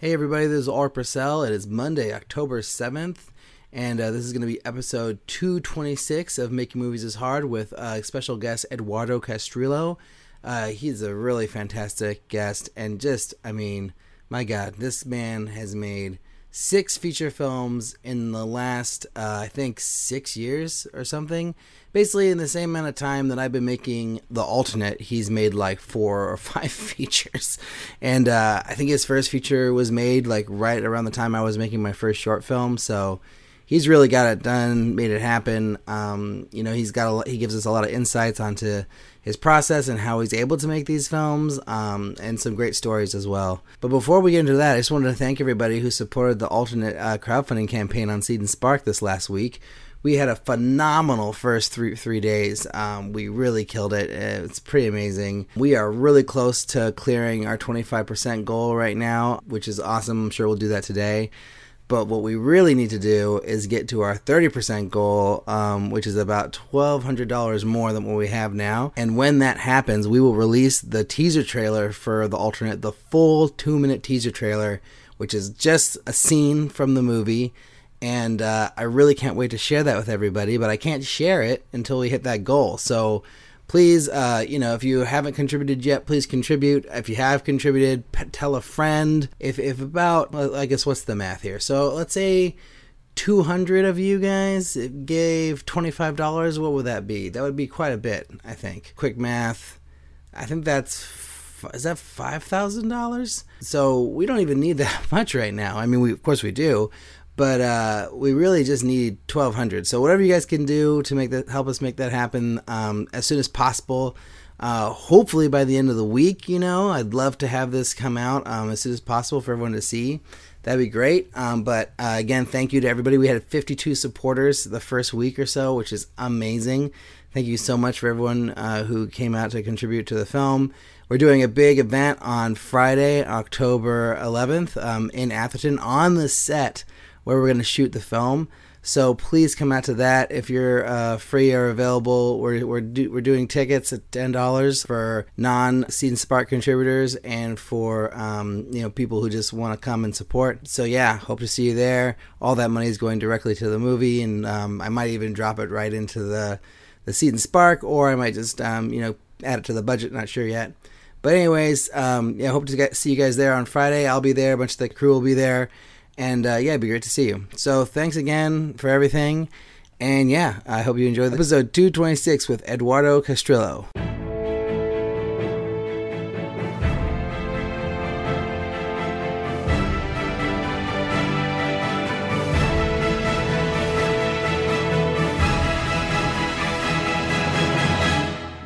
Hey everybody, this is Alrik Bursell. It is Monday, October 7th, and uh, this is going to be episode 226 of Making Movies is Hard with uh, special guest Eduardo Castrillo. Uh, he's a really fantastic guest, and just, I mean, my God, this man has made six feature films in the last, uh, I think, six years or something. Basically, in the same amount of time that I've been making the alternate, he's made like four or five features. And uh, I think his first feature was made like right around the time I was making my first short film. So he's really got it done, made it happen. Um, you know, he's got a, he gives us a lot of insights onto his process and how he's able to make these films, um, and some great stories as well. But before we get into that, I just wanted to thank everybody who supported the alternate uh, crowdfunding campaign on Seed and Spark this last week. We had a phenomenal first three three days. Um, we really killed it. It's pretty amazing. We are really close to clearing our 25% goal right now, which is awesome. I'm sure we'll do that today. But what we really need to do is get to our 30% goal, um, which is about $1,200 more than what we have now. And when that happens, we will release the teaser trailer for the alternate, the full two minute teaser trailer, which is just a scene from the movie. And uh, I really can't wait to share that with everybody, but I can't share it until we hit that goal. So please, uh, you know, if you haven't contributed yet, please contribute. If you have contributed, tell a friend. If, if about, I guess, what's the math here? So let's say 200 of you guys gave $25. What would that be? That would be quite a bit, I think. Quick math. I think that's is that five thousand dollars? So we don't even need that much right now. I mean, we of course we do, but uh, we really just need 1200 so whatever you guys can do to make that help us make that happen um, as soon as possible uh, hopefully by the end of the week you know i'd love to have this come out um, as soon as possible for everyone to see. That'd be great. Um, but uh, again thank you to everybody. We had 52 supporters the first week or so which is amazing. Thank you so much for everyone uh, who came out to contribute to the film. We're doing a big event on friday october 11th um, in atherton on the set where we're going to shoot the film. So please come out to that if you're uh, free or available. We're we're, do, we're doing tickets at ten dollars for non Seed and Spark contributors and for um, you know people who just want to come and support. So yeah, hope to see you there. All that money is going directly to the movie, and um, I might even drop it right into the the Seed and Spark, or I might just um, you know add it to the budget. Not sure yet. But anyways, um, yeah, hope to get, see you guys there on Friday. I'll be there. A bunch of the crew will be there. And uh, yeah, it'd be great to see you. So thanks again for everything. And yeah, I hope you enjoyed episode 226 with Eduardo Castrillo.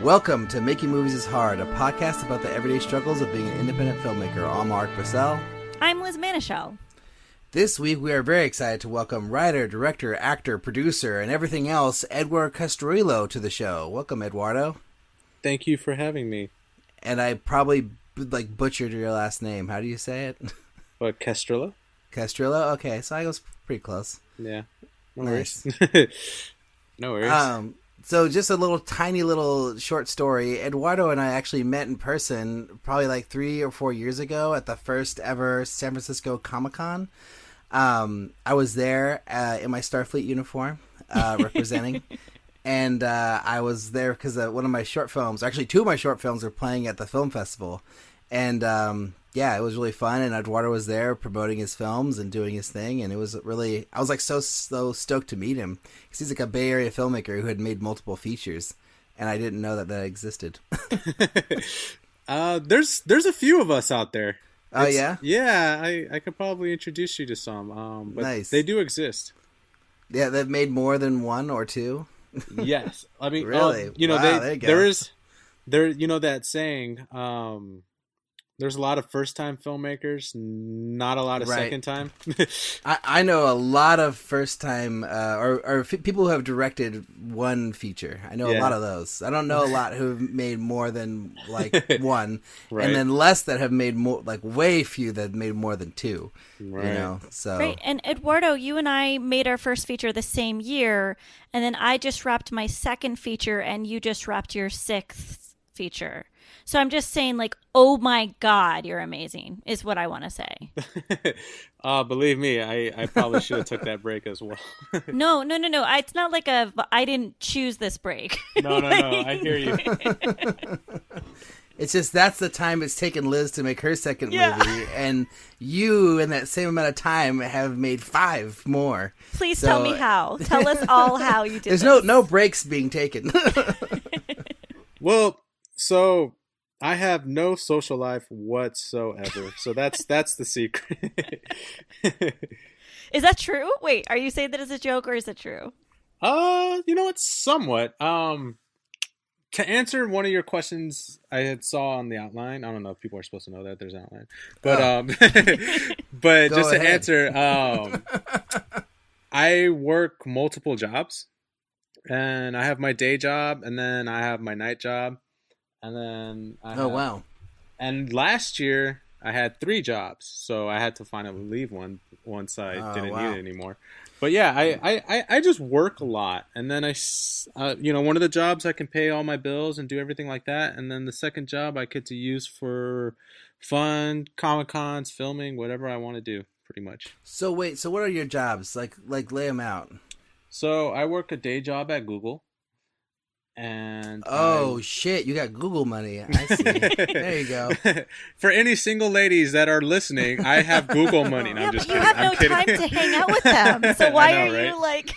Welcome to Making Movies is Hard, a podcast about the everyday struggles of being an independent filmmaker. I'm Alrik Bursell. I'm Liz Manashil. This week, we are very excited to welcome writer, director, actor, producer, and everything else, Eduardo Castrillo, to the show. Welcome, Eduardo. Thank you for having me. And I probably like butchered your last name. How do you say it? What Castrillo? Castrillo. Okay, so I was pretty close. Yeah. No nice. no worries. Um, so just a little tiny little short story. Eduardo and I actually met in person probably like three or four years ago at the first ever San Francisco Comic Con. Um, I was there uh, in my Starfleet uniform, uh, representing, and uh, I was there because uh, one of my short films, actually two of my short films, are playing at the film festival, and um, yeah, it was really fun. And Eduardo was there promoting his films and doing his thing, and it was really, I was like so so stoked to meet him because he's like a Bay Area filmmaker who had made multiple features, and I didn't know that that existed. uh, there's there's a few of us out there. Oh yeah, yeah. I I could probably introduce you to some. Um, but nice. They do exist. Yeah, they've made more than one or two. yes, I mean, really, uh, you know, wow, they, there, there is there. You know that saying. Um, there's a lot of first time filmmakers, not a lot of right. second time. I, I know a lot of first time uh, or, or f- people who have directed one feature. I know yeah. a lot of those. I don't know a lot who have made more than like one, right. and then less that have made more like way few that have made more than two. Right. You know, so right. And Eduardo, you and I made our first feature the same year, and then I just wrapped my second feature, and you just wrapped your sixth feature. So I'm just saying, like, oh my god, you're amazing, is what I want to say. uh, believe me, I, I probably should have took that break as well. no, no, no, no. I, it's not like a I didn't choose this break. no, no, no. I hear you. It's just that's the time it's taken Liz to make her second Yeah. movie, and you in that same amount of time have made five more. Please So- tell me how. Tell us all how you did. It. There's this. no no breaks being taken. Well, so I have no social life whatsoever. So that's that's the secret. Is that true? Wait, are you saying that as a joke or is it true? uh, you know what? Somewhat. Um, to answer one of your questions, I had saw on the outline. I don't know if people are supposed to know that there's an outline, but Oh. um, but Go just to answer, um, I work multiple jobs, and I have my day job, and then I have my night job, and then I oh have- wow. And last year I had three jobs, so I had to finally leave one once I Oh, didn't wow. need it anymore. But yeah, I, I, I, I just work a lot, and then I, uh, you know, one of the jobs I can pay all my bills and do everything like that, and then the second job I get to use for fun, comic cons, filming, whatever I want to do, pretty much. So wait, so what are your jobs? Like like lay them out. So I work a day job at Google, and Oh I- shit, you got Google money. I see. there you go. For any single ladies that are listening, I have Google money. No, yeah, I'm but just you kidding. have I'm no kidding. time to hang out with them. So why know, are you like?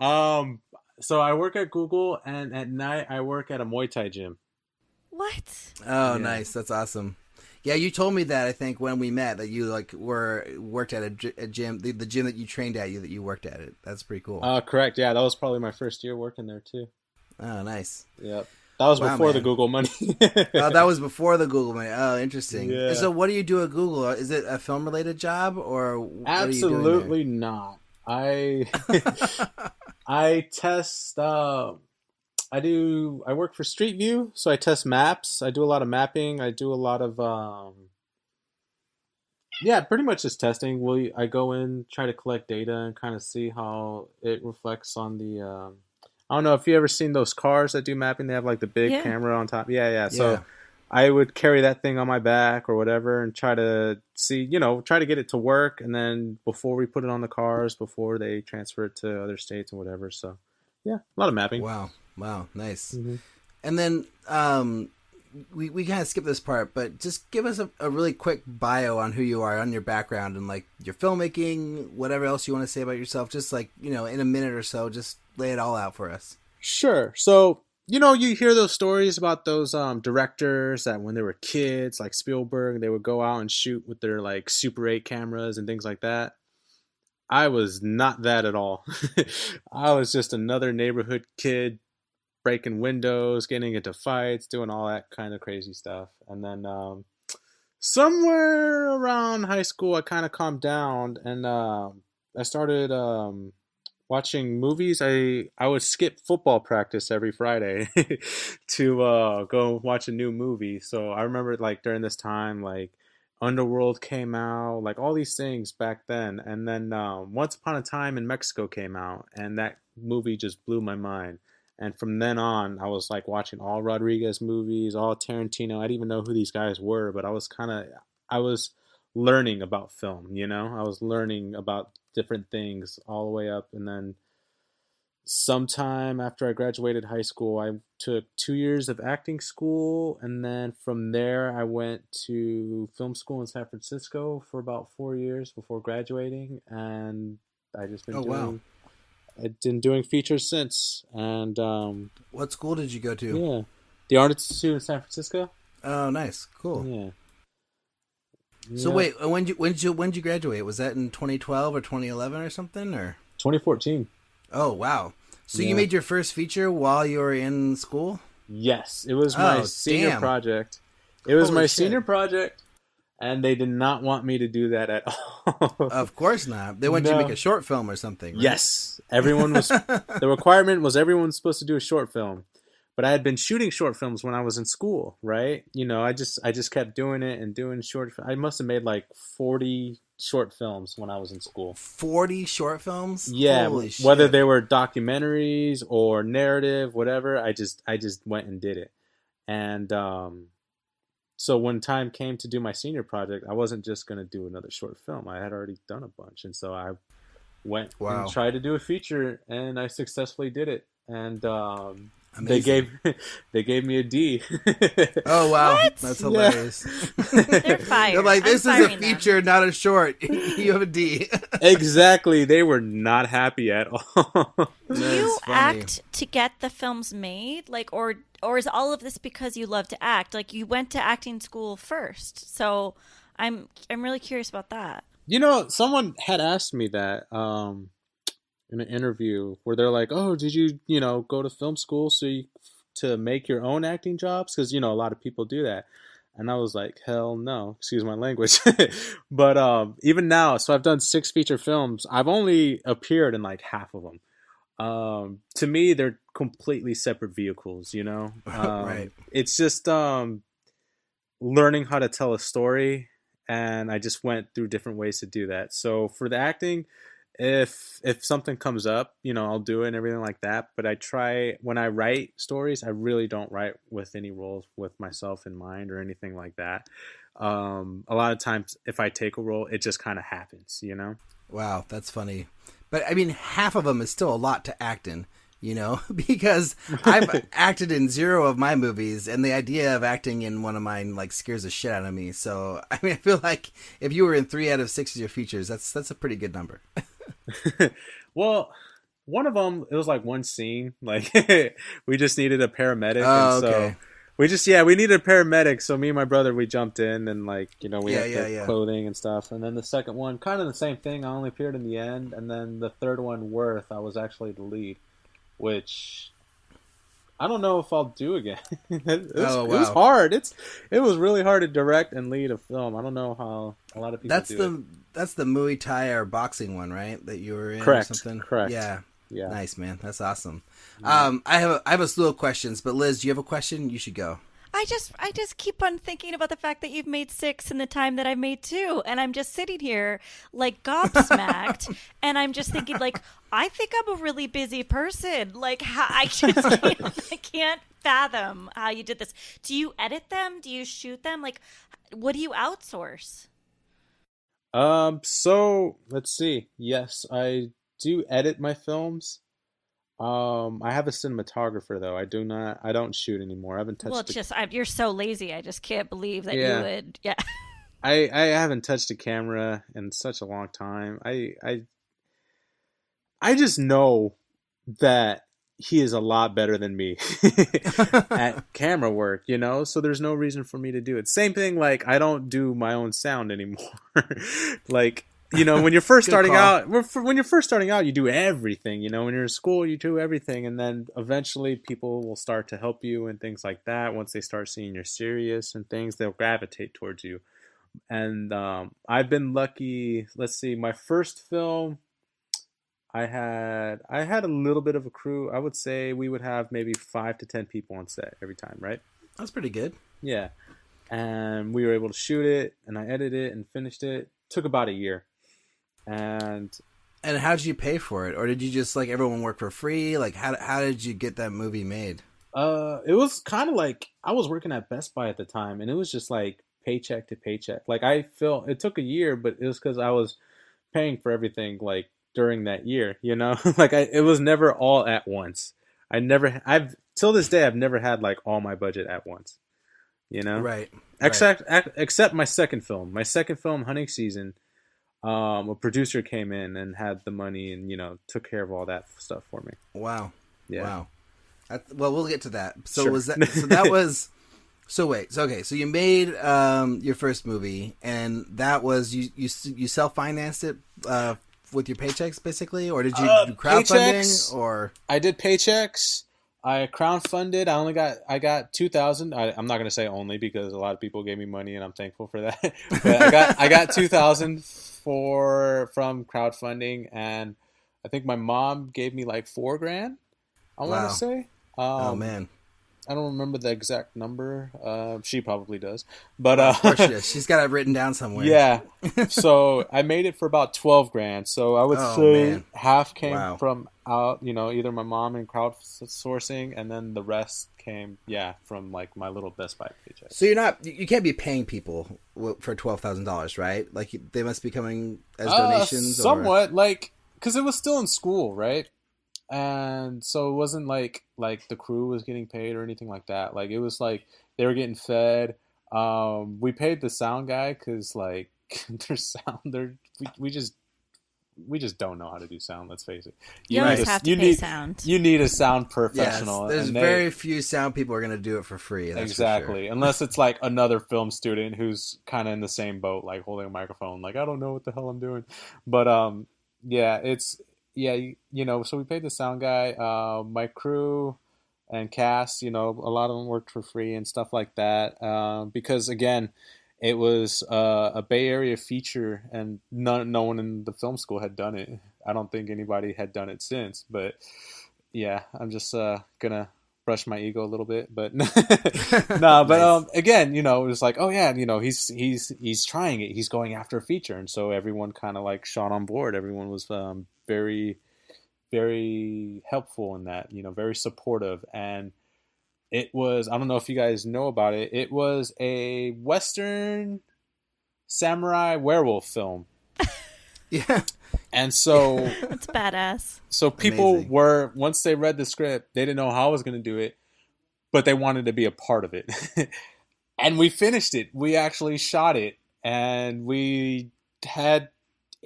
um, so I work at Google, and at night I work at a Muay Thai gym. what? Oh, Yeah. nice. That's awesome. Yeah, you told me that I think when we met that you like were worked at a, a gym, the, the gym that you trained at, you that you worked at it. That's pretty cool. Uh, correct. Yeah, that was probably my first year working there too. oh, nice. Yep, that was Wow, before the. Google money. Oh, that was before the Google money. Oh, interesting. Yeah. So, what do you do at Google? Is it a film related job or what are you doing there? Absolutely not. I I test. Uh, I do. I work for Street View, so I test maps. I do a lot of mapping. I do a lot of. Um, yeah, pretty much just testing. We I go in, try to collect data, and kind of see how it reflects on the. Um, I don't know if you ever seen those cars that do mapping. They have like the big Yeah. camera on top. Yeah, yeah. So Yeah. I would carry that thing on my back or whatever and try to see, you know, try to get it to work. And then before we put it on the cars, before they transfer it to other states and whatever. So, yeah, a lot of mapping. Wow. Wow. Nice. Mhm. And then um, we, we kind of skip this part, but just give us a, a really quick bio on who you are, on your background, and like your filmmaking, whatever else you want to say about yourself. Just like, you know, in a minute or so, just lay it all out for us. Sure. So, you know, you hear those stories about those um, directors that when they were kids, like Spielberg, they would go out and shoot with their like Super 8 cameras and things like that. I was not that at all. I was just another neighborhood kid breaking windows, getting into fights, doing all that kind of crazy stuff. And then um, somewhere around high school, I kind of calmed down and um I started um, watching movies. I I would skip football practice every Friday to uh, go watch a new movie. So I remember like during this time, like Underworld came out, like all these things back then, and then um, Once Upon a Time in Mexico came out, and that movie just blew my mind. And from then on, I was like watching all Rodriguez movies, all Tarantino. I didn't even know who these guys were, but I was kind of, I was learning about film, you know? I was learning about different things all the way up. And then sometime after I graduated high school, I took two years of acting school. And then from there, I went to film school in San Francisco for about four years before graduating. And I just been Oh, doing. wow. I've been doing features since, and um, What school did you go to? yeah, the Art Institute in San Francisco. Oh, nice. Cool. Yeah. So Yeah. wait, uh, when did you when did you when did you graduate? Was that in 2012 or 2011 or something or? 2014. Oh, wow. So Yeah. you made your first feature while you were in school? Yes, it was my Oh, senior damn. project. It was Holy my shit. senior project, and they did not want me to do that at all. Of course not. They want you to make a short film or something. right? yes, everyone was. the requirement was everyone was supposed to do a short film, but I had been shooting short films when I was in school, right? You know, I just I just kept doing it and doing short. I must have made like 40 short films when I was in school. 40 short films? Yeah, Holy whether shit. they were documentaries or narrative, whatever, I just I just went and did it. and um, so when time came to do my senior project, I wasn't just going to do another short film. I had already done a bunch, and so I went Wow. and tried to do a feature, and I successfully did it. And um, they gave they gave me a D. Oh wow, What? that's Yeah. hilarious. They're fired. They're like, I'm this is a firing them." feature, not a short. you have a D. exactly. They were not happy at all. Do you funny. act to get the films made, like, or or is all of this because you love to act? Like, you went to acting school first, so I'm I'm really curious about that. You know, someone had asked me that um, in an interview where they're like, "Oh, did you, you know, go to film school so you to make your own acting jobs?" Because you know, a lot of people do that, and I was like, "Hell no!" Excuse my language, but um, even now, so I've done six feature films. I've only appeared in like half of them. Um, to me, they're completely separate vehicles. You know, um, Right. It's just um, learning how to tell a story and I just went through different ways to do that. So for the acting, if if something comes up, you know, I'll do it and everything like that. But I try when I write stories, I really don't write with any roles with myself in mind or anything like that. Um, a lot of times, if I take a role, it just kind of happens, you know. Wow, that's funny. But I mean, half of them is still a lot to act in, you know, because I've acted in zero of my movies, and the idea of acting in one of mine like scares the shit out of me. So I mean, I feel like if you were in three out of six of your features, that's that's a pretty good number. well, one of them, it was like one scene. Like we just needed a paramedic, Oh, and so okay. we just yeah we needed a paramedic. So me and my brother we jumped in and like you know we Yeah, had yeah, the yeah. clothing and stuff. And then the second one, kind of the same thing. I only appeared in the end, and then the third one, Worth, I was actually the lead, which. I don't know if I'll do again. it, was, Oh, it was hard. It's it was really hard to direct and lead a film. I don't know how a lot of people That's the it. that's the Muay Thai or boxing one, right? That you were in Correct, or something. correct. Yeah. Yeah. Nice man. That's awesome. Um, I have a, I have a slew of questions, but Liz, do you have a question? You should go. I just I just keep on thinking about the fact that you've made six in the time that I've made two, and I'm just sitting here like gobsmacked, and I'm just thinking like I think I'm a really busy person. Like how, I just can't, I can't fathom how you did this. Do you edit them? Do you shoot them? Like what do you outsource? Um. So let's see. Yes, I do edit my films. Um. I have a cinematographer though. I do not. I don't shoot anymore. I haven't touched. well, it's the, just I, you're so lazy. I just can't believe that Yeah. you would. Yeah. I I haven't touched a camera in such a long time. I I. I just know that he is a lot better than me at camera work, you know? So there's no reason for me to do it. Same thing like I don't do my own sound anymore. like, you know, when you're first starting call. out, when you're first starting out, you do everything, you know, when you're in school, you do everything and then eventually people will start to help you and things like that. Once they start seeing you're serious and things, they'll gravitate towards you. And um, I've been lucky, let's see, my first film I had I had a little bit of a crew. I would say we would have maybe five to ten people on set every time, right? That's pretty good. Yeah, and we were able to shoot it, and I edited it and finished it. Took about a year, and And how did you pay for it, or did you just like everyone work for free? Like how how did you get that movie made? uh, it was kind of like I was working at Best Buy at the time, and it was just like paycheck to paycheck. Like I felt it took a year, but it was because I was paying for everything like during that year. You know, like I it was never all at once. I never I've till this day I've never had like all my budget at once. You know, Right. except ac- except my second film. My second film, Hunting Season. Um, a producer came in and had the money and you know took care of all that stuff for me. Wow. Yeah. Wow. That, well, we'll get to that. So Sure. was that? So that was. So wait. So okay. So you made um, your first movie, and that was you you you self financed it uh, with your paychecks, basically, or did you Uh, do crowdfunding paychecks. or? I did paychecks. I crowdfunded. I only got I got two thousand. I'm not gonna say only because a lot of people gave me money and I'm thankful for that. but I got I got two thousand for from crowdfunding and I think my mom gave me like four grand. I want to say. Um, oh man. I don't remember the exact number. Uh, she probably does, but uh, Of course she. She's got it written down somewhere. yeah. so I made it for about twelve grand. So I would Oh, say man. half came Wow. from out, you know, either my mom and crowdsourcing, and then the rest came, yeah, from like my little Best Buy paycheck. So you're not you can't be paying people for twelve thousand dollars, right? Like they must be coming as Uh, donations. or... somewhat like because it was still in school, right? And so it wasn't like like the crew was getting paid or anything like that. Like it was like they were getting fed. Um, we paid the sound guy because like their sound, they're we, we just we just don't know how to do sound. Let's face it. You Right. always need a- have to you pay need, sound. You need a sound Yes, professional. there's and they- very few sound people are going to do it for free. That's for exactly unless it's like another film student who's kind of in the same boat like holding a microphone like i don't know what the hell i'm doing but um yeah it's yeah you, you know so we paid the sound guy uh my crew and cast you know a lot of them worked for free and stuff like that um because again it was uh, a bay area feature and none, no one in the film school had done it i don't think anybody had done it since but yeah i'm just uh gonna brush my ego a little bit, but no, but Nice. um, again, you know, it was like, oh yeah, you know, he's he's he's trying it. He's going after a feature, and so everyone kind of like shot on board. Everyone was um, very, very helpful in that. You know, very supportive, and it was. I don't know if you guys know about it. It was a western samurai werewolf film. Yeah. and so. it's badass. So people Amazing. were once they read the script, they didn't know how I was going to do it, but they wanted to be a part of it. and we finished it. We actually shot it and we had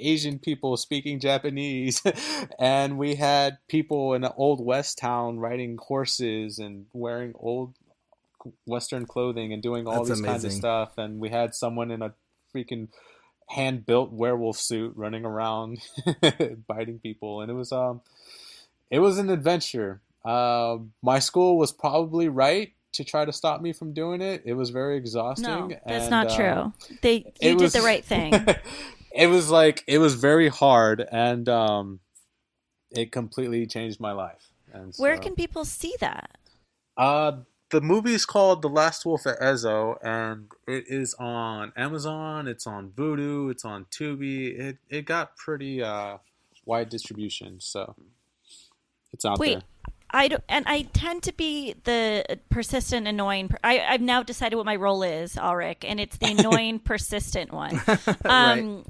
Asian people speaking Japanese. And we had people in an old west town riding horses and wearing old western clothing and doing all That's these kinds of stuff. And we had someone in a freaking hand built werewolf suit running around biting people. And it was um it was an adventure. Uh, my school was probably right to try to stop me from doing it. It was very exhausting No, that's and, not um, true. They you it did was- the right thing. it was like it was very hard and um it completely changed my life and Where so- can people see that? uh, the movie is called The Last Wolf at Ezo, and it is on Amazon. It's on Vudu. It's on Tubi. It it got pretty uh, wide distribution, so it's out Wait, there. I don't, and I tend to be the persistent, annoying. Per- I, I've now decided what my role is, Alrik, and it's the annoying, persistent one. Um,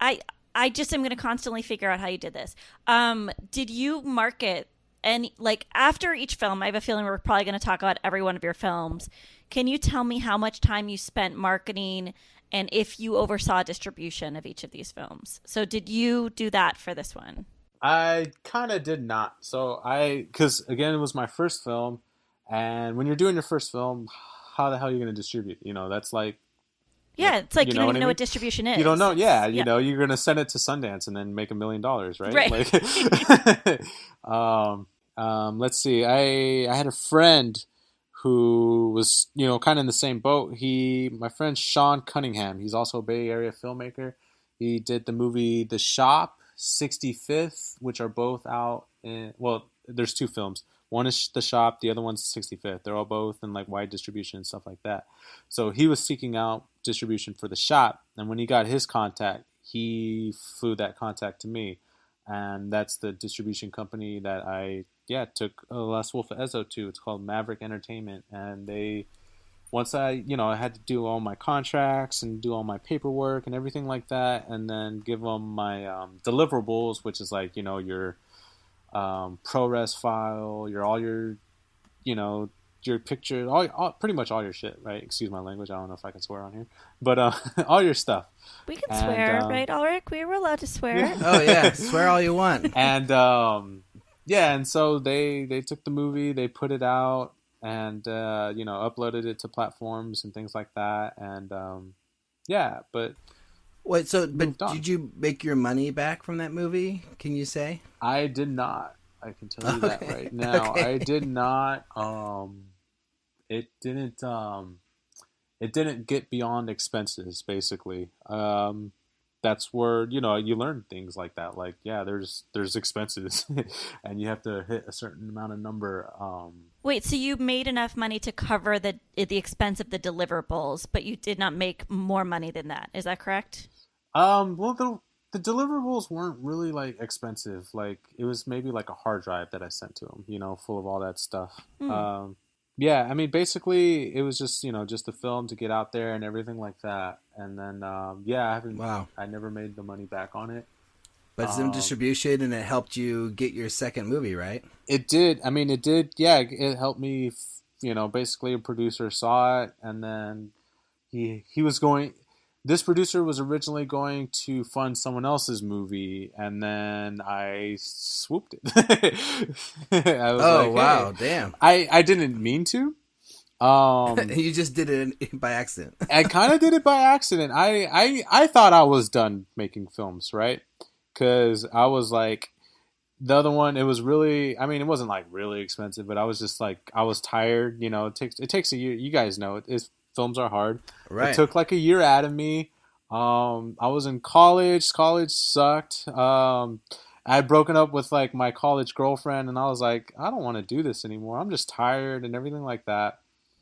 I I just am going to constantly figure out how you did this. Um, did you market any like after each film? I have a feeling we're probably going to talk about every one of your films. Can you tell me how much time you spent marketing? And if you oversaw distribution of each of these films, so did you do that for this one? I kind of did not. So I, because again, it was my first film, and when you're doing your first film, how the hell are you going to distribute? You know, that's like Yeah, it's like You you, know don't even I know mean? what distribution is. you don't know. Yeah, you know, you're gonna send it to Sundance and then make a million dollars, right? Right. Like, um, um, let's see. I I had a friend who was you know kind of in the same boat. He, my friend Sean Cunningham. He's also a Bay Area filmmaker. He did the movie The Shop, 65th, which are both out. In, well, there's two films. One is The Shop, the other one's 65th. They're all both in like wide distribution and stuff like that. So he was seeking out distribution for The Shop, and when he got his contact, he flew that contact to me, and that's the distribution company that I yeah took uh, Last Wolf of Ezo to. It's called Maverick Entertainment, and they once I you know I had to do all my contracts and do all my paperwork and everything like that, and then give them my um, deliverables, which is like you know your um, ProRes file, your all your you know your picture, all, all pretty much all your shit, right? Excuse my language. I don't know if I can swear on here, but uh, all your stuff. We can And, swear, um, right, Alrik? We were allowed to swear. Oh yeah, swear all you want. and um, yeah, and so they they took the movie, they put it out, and uh, you know uploaded it to platforms and things like that, and um, yeah, but Wait, so but did you make your money back from that movie? Can you say? I did not. I can tell you that right now. okay. I did not. Um, it didn't. Um, it didn't get beyond expenses. Basically, um, that's where you know you learn things like that. Like yeah, there's there's expenses, and you have to hit a certain amount of number. Um, Wait, so you made enough money to cover the the expense of the deliverables, but you did not make more money than that. Is that correct? Um, well, the the deliverables weren't really like expensive. Like it was maybe like a hard drive that I sent to them, you know, full of all that stuff. Hmm. Um, yeah, I mean, basically, it was just you know just a film to get out there and everything like that. And then um, yeah, I haven't. Wow. I never made the money back on it. But it's in Um, distribution, and it helped you get your second movie, right? It did. I mean, it did. Yeah, it helped me. You know, basically, a producer saw it, and then he he was going. This producer was originally going to fund someone else's movie, and then I swooped it. I was Oh like, wow, hey. damn! I I didn't mean to. Um, you just did it by accident. I kind of did it by accident. I, I I thought I was done making films, right? Because I was like, the other one, it was really. I mean, it wasn't like really expensive, but I was just like, I was tired. You know, it takes it takes a year. You guys know it. It's, films are hard. Right. It took like a year out of me. Um, I was in college. College sucked. Um, I had broken up with like my college girlfriend, and I was like, I don't want to do this anymore. I'm just tired and everything like that.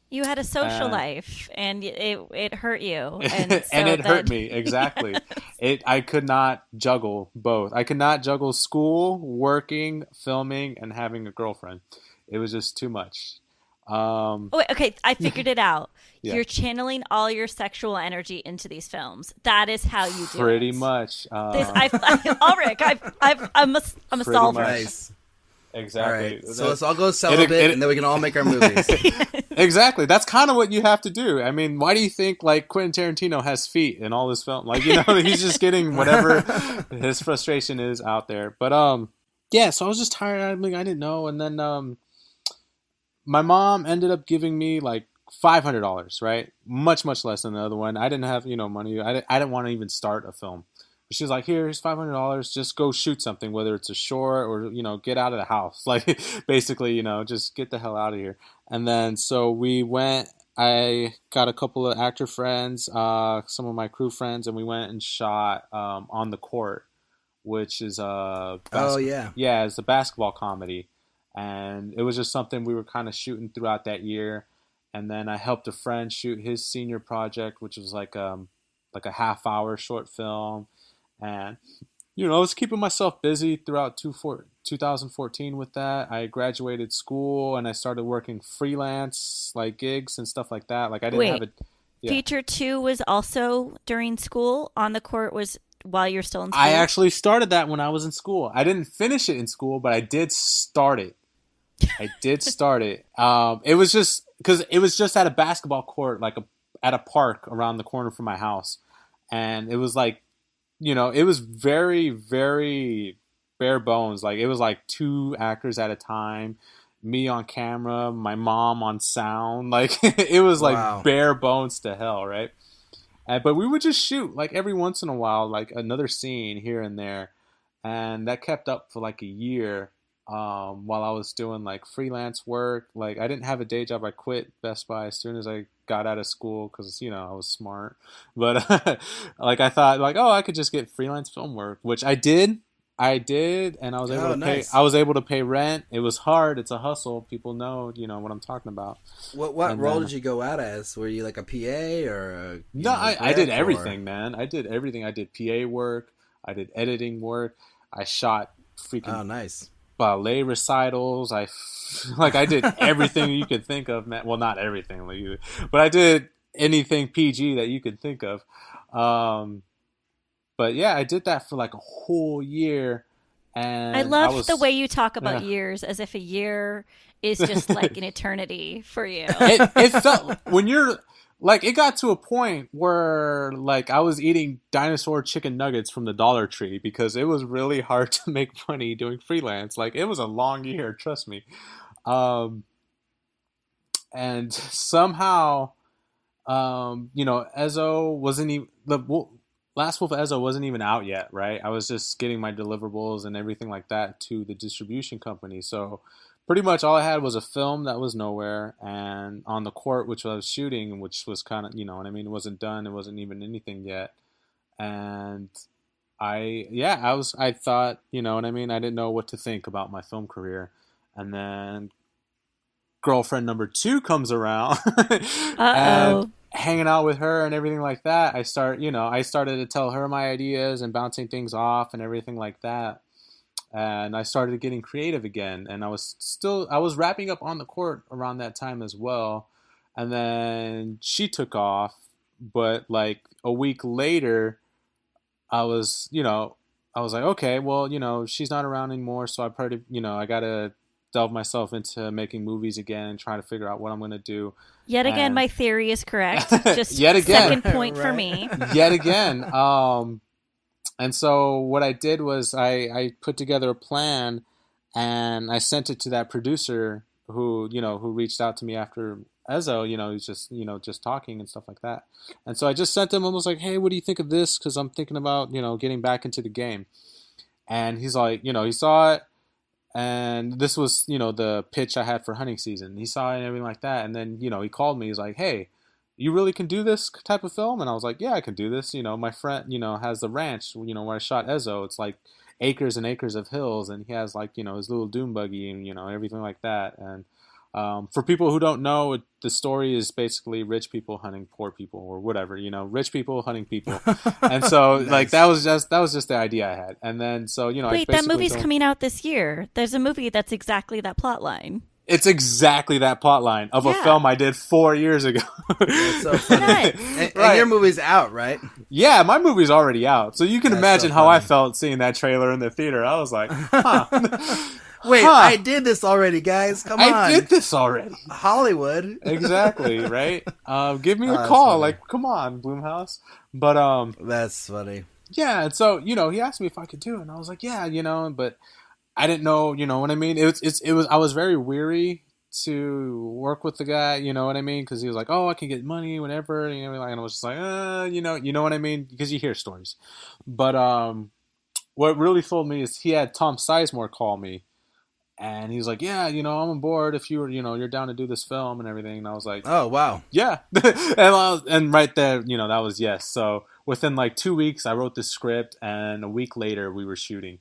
You had a social Uh, life, and it it hurt you, and, and, so it hurt me exactly. It I could not juggle both. I could not juggle school, working, filming, and having a girlfriend. It was just too much. Um, Oh, wait, okay, I figured it out. Yeah. You're channeling all your sexual energy into these films. That is how you do pretty it. much. Uh, This, I've, I, Alrik, I've, I've, I'm a, I'm a Pretty solver. nice. Exactly. right. So let's all go celibate, it- and then we can all make our movies. exactly. That's kind of what you have to do. I mean, why do you think like Quentin Tarantino has feet in all his film? Like, you know, he's just getting whatever his frustration is out there. But um, yeah. So I was just tired. I mean, I didn't know, and then um, my mom ended up giving me like five hundred dollars. Right, much much less than the other one. I didn't have you know money. I didn't, I didn't want to even start a film. She was like, "Here's five hundred dollars. Just go shoot something, whether it's a short or you know, get out of the house. Like, basically, you know, just get the hell out of here." And then so we went. I got a couple of actor friends, uh, some of my crew friends, and we went and shot um, on the court, which is a oh yeah. yeah, it's a basketball comedy, and it was just something we were kind of shooting throughout that year. And then I helped a friend shoot his senior project, which was like um like a half hour short film, and you know I was keeping myself busy throughout two four, 2014 with that. I graduated school and I started working freelance like gigs and stuff like that. Like I didn't Wait. have a Yeah. Feature two was also during school. On the court was while you're still in school. I actually started that when I was in school. I didn't finish it in school, but I did start it. I did start it. Um, it was just because it was just at a basketball court, like a at a park around the corner from my house, and it was like, you know, it was very very bare bones. Like it was like two actors at a time, me on camera, my mom on sound. Like it was like Wow. bare bones to hell, right? Uh, but we would just shoot like every once in a while, like another scene here and there, and that kept up for like a year. Um, while I was doing like freelance work, like I didn't have a day job. I quit Best Buy as soon as I got out of school because you know I was smart. But like I thought, like oh, I could just get freelance film work, which I did. I did, and I was able Oh, to nice. pay. I was able to pay rent. It was hard. It's a hustle. People know, you know what I'm talking about. What what And role then- did you go out as? Were you like a PA or a, No, know, I, I did or- everything, man. I did everything. I did PA work. I did editing work. I shot freaking Oh, nice. Ballet recitals. I like I did everything you could think of, man. Well, not everything, but I did anything PG that you could think of. Um, but yeah, I did that for like a whole year. And I love was, the way you talk about yeah. years as if a year is just like an eternity for you. it, it felt when you're like it got to a point where like I was eating dinosaur chicken nuggets from the Dollar Tree because it was really hard to make money doing freelance. Like it was a long year, trust me. Um, and somehow, um, you know, Ezo wasn't even the Last Wolf Ezo wasn't even out yet, right? I was just getting my deliverables and everything like that to the distribution company, so pretty much all I had was a film that was nowhere, and on the court which I was shooting, which was kind of you know what I mean, it wasn't done, it wasn't even anything yet, and I yeah I was I thought you know what I mean? I didn't know what to think about my film career, and then girlfriend number two comes around and hanging out with her and everything like that. I start you know I started to tell her my ideas and bouncing things off and everything like that. And I started getting creative again, and I was still I was wrapping up on the court around that time as well, and then she took off, but like a week later, I was, you know, I was like, okay, well, you know, she's not around anymore, so I probably, you know, I gotta delve myself into making movies again and trying to figure out what I'm gonna do. Yet again, And- my theory is correct. Just Yet again. second point for me. Yet again, um, and so what I did was I I put together a plan and I sent it to that producer who you know who reached out to me after Ezo, you know, he's just you know just talking and stuff like that. And so I just sent him was like, hey, what do you think of this? Because I'm thinking about you know getting back into the game. And he's like, you know, he saw it, and this was you know the pitch I had for hunting season. He saw it and everything like that, and then you know he called me. He's like, hey. You really can do this type of film, and I was like, "Yeah, I can do this." You know, my friend, you know, has the ranch. You know, where I shot Ezo, it's like acres and acres of hills, and he has like you know his little dune buggy and you know everything like that. And um, for people who don't know, it, the story is basically rich people hunting poor people or whatever. You know, rich people hunting people. and so like that was just that was just the idea I had. And then so you know, I Wait, that basically movie's told- coming out this year. There's a movie that's exactly that plot line. It's exactly that plot line of a film I did four years ago. So funny. Nuts. And, and Right. your movie's out, right? Yeah, my movie's already out, so you can That's imagine so how I felt seeing that trailer in the theater. I was like, huh. Wait, Huh. I did this already, guys. Come on, I did this already. Hollywood. Exactly, right? Um, give me Oh, a that's call. funny. Like, come on, Blumhouse. But um, That's funny. yeah, and so you know, he asked me if I could do it, and I was like, yeah, you know, but I didn't know, you know what I mean? It was, it's, it was, I was very weary to work with the guy, you know what I mean? Because he was like, oh, I can get money whenever, you know, and I was just like, uh, you know, you know what I mean? Because you hear stories, but um, what really fooled me is he had Tom Sizemore call me. And he's like, yeah, you know, I'm on board if you were, you know, you're down to do this film and everything. And I was like, Oh wow. yeah and, I was, and right there you know that was yes so within like two weeks i wrote the script and a week later we were shooting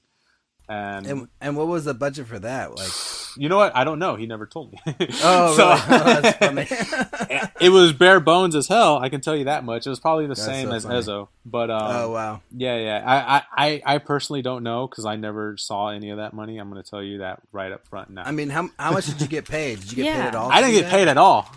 and, And and what was the budget for that? Like, you know what i don't know he never told me oh, So- really? Oh, that's funny. it was bare bones as hell i can tell you that much it was probably the That's same so as funny. ezo but um, oh wow. yeah yeah I, I, I, I personally don't know because i never saw any of that money i'm going to tell you that right up front now I mean, how how much did you get paid? Did you get Yeah. paid at all? I didn't get that? paid at all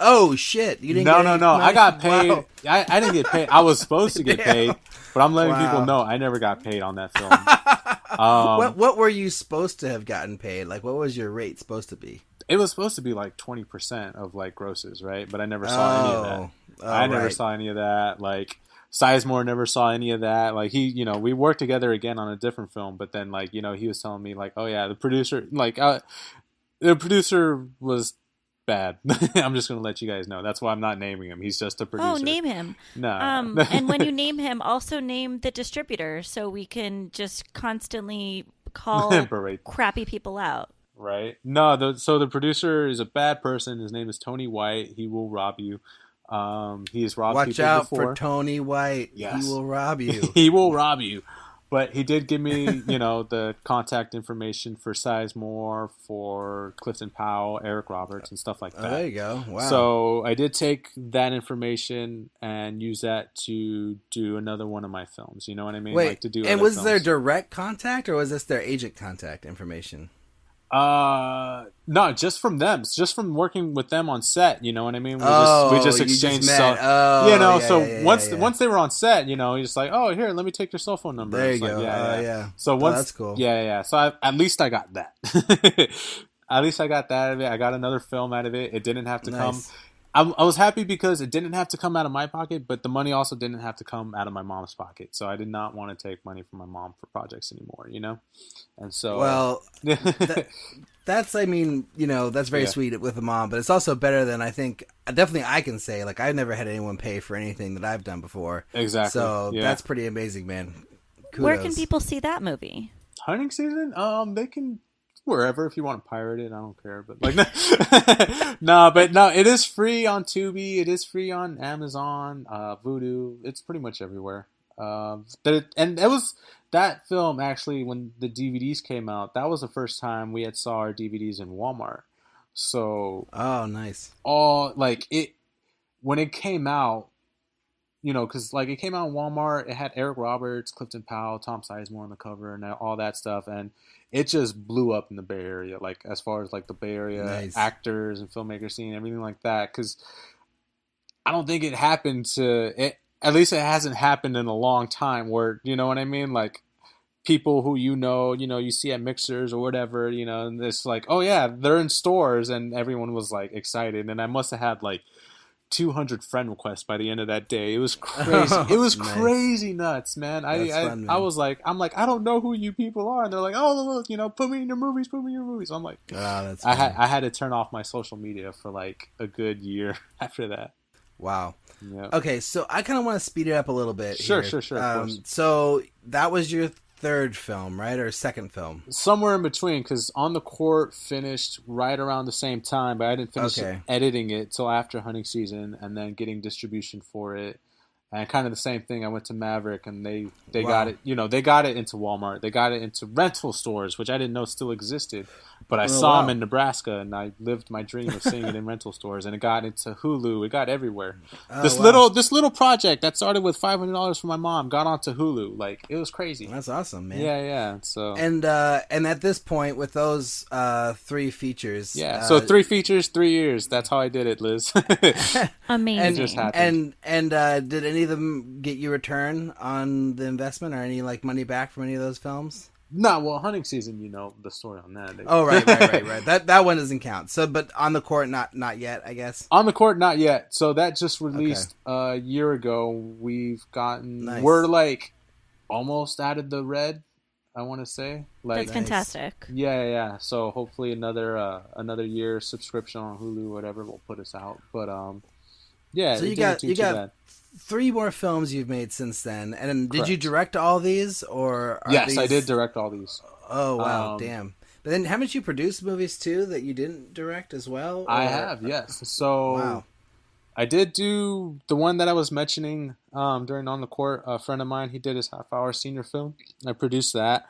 Oh shit! You didn't. no, get no, no. I got paid. Wow. I, I didn't get paid. I was supposed to get paid, but I'm letting Wow. people know I never got paid on that film. Um, what what were you supposed to have gotten paid? Like, what was your rate supposed to be? it was supposed to be like 20% of like grosses, right? But I never saw any of that. Oh, oh, I never right. saw any of that. Like Sizemore never saw any of that. Like he, you know, we worked together again on a different film, but then like you know he was telling me like, oh yeah, the producer, like uh, the producer was bad. I'm just gonna let you guys know. That's why I'm not naming him. He's just a producer. Oh, name him. No. Um, and when you name him, also name the distributor so we can just constantly call crappy people out. right? No, the so the producer is a bad person. His name is Tony White. He will rob you. Um, he's robbed Watch people out for Tony White. Yes. He will rob you. he will rob you. But he did give me, you know, the contact information for Sizemore, for Clifton Powell, Eric Roberts, and stuff like oh, that. there you go. Wow. So I did take that information and use that to do another one of my films. You know what I mean? wait, like to do. and was there direct contact or was this their agent contact information? Uh, no, just from them, just from working with them on set. You know what I mean? We oh, just we just exchanged met. cell. Oh, you know, yeah, so yeah, once yeah. once they were on set, you know, just like, oh, here, let me take your cell phone number. there you like, go. yeah, oh, yeah. yeah. So Oh, that's cool. Yeah, yeah. So I, at least I got that. at least I got that out of it. I got another film out of it. It didn't have to come. Nice. I, I was happy because it didn't have to come out of my pocket, but the money also didn't have to come out of my mom's pocket. So I did not want to take money from my mom for projects anymore, you know. And so, Well, that's I mean, you know, that's very Yeah. sweet with the mom, but it's also better than I think. Definitely, I can say like I've never had anyone pay for anything that I've done before. exactly. So yeah. that's pretty amazing, man. Kudos. Where can people see that movie? hunting season um they can wherever if you want to pirate it i don't care but like no but no it is free on tubi it is free on amazon uh Vudu it's pretty much everywhere Um, that and it was that film actually when the DVDs came out. That was the first time we had saw our DVDs in Walmart. So oh, nice. All like it when it came out, you know, because like it came out in Walmart. It had Eric Roberts, Clifton Powell, Tom Sizemore on the cover, and all that stuff, and it just blew up in the Bay Area. Like as far as like the Bay Area nice. actors and filmmakers scene, everything like that. Because I don't think it happened to it. At least it hasn't happened in a long time. Where you know what I mean, like people who you know, you know, you see at mixers or whatever, you know, and it's like, oh yeah, they're in stores, and everyone was like excited, and I must have had like 200 friend requests by the end of that day. It was crazy. it was nice. crazy nuts, man. I I, fun, man. I, was like, I'm like, I don't know who you people are, and they're like, oh, look, you know, put me in your movies, put me in your movies. I'm like, oh, that's I had I had to turn off my social media for like a good year after that. Wow. Yeah. Okay, so I kind of want to speed it up a little bit. Sure, here. sure, sure. Um, so that was your third film, right, or second film? Somewhere in between, because On the Court finished right around the same time, but I didn't finish okay. editing it till after hunting season, and then getting distribution for it. And kind of the same thing. I went to Maverick, and they they wow. got it. You know, they got it into Walmart. They got it into rental stores, which I didn't know still existed. But I oh, saw wow. them in Nebraska, and I lived my dream of seeing it in rental stores. And it got into Hulu. It got everywhere. Oh, this wow. little this little project that started with five hundred dollars from my mom got onto Hulu. Like it was crazy. That's awesome, man. Yeah, yeah. So and uh, and at this point, with those uh, three features, yeah. Uh, so three features, three years. That's how I did it, Liz. Amazing. And and, and uh, did any of them get you return on the investment or any like money back from any of those films? No, well, hunting season, you know the story on that. Oh, right, right, right, right. That that one doesn't count. So, but on the court, not not yet, I guess. On the court, not yet. So that just released okay. a year ago. We've gotten nice. we're like almost out of the red. I want to say like that's fantastic. Yeah, yeah. So hopefully another uh, another year subscription on Hulu, whatever, will put us out. But um, yeah. So you got you got bad three more films you've made since then. And did you direct all these, or yes, these... I did direct all these. Oh wow, um, damn! But then, haven't you produced movies too that you didn't direct as well? Or... I have, yes. So wow. I did do the one that I was mentioning um, during on the court. A friend of mine, he did his half hour senior film. I produced that,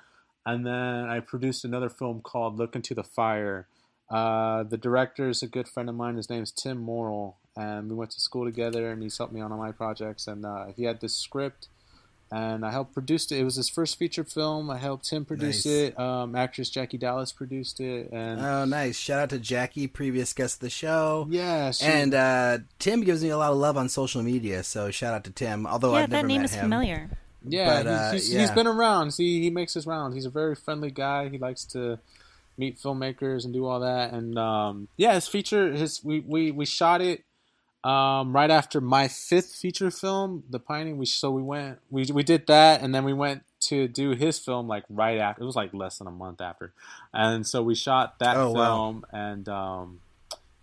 and then I produced another film called Look into the Fire. Uh, the director is a good friend of mine. His name is Tim Morrill and we went to school together, and he's helped me on all my projects. And uh, he had this script, and I helped produce it. It was his first feature film. I helped him produce nice. it. Um, actress Jackie Dallas produced it. And oh, nice! Shout out to Jackie, previous guest of the show. Yeah, she... and uh, Tim gives me a lot of love on social media. So shout out to Tim. Although yeah, I've never that name met is him. familiar. Yeah, but, uh, he's, he's, yeah. he's been around. See, he makes his rounds. He's a very friendly guy. He likes to meet filmmakers and do all that. And um, yeah, his feature, his we, we we shot it um, right after my fifth feature film, The Pining. We so we went we we did that, and then we went to do his film like right after. It was like less than a month after, and so we shot that oh, film, wow. and um,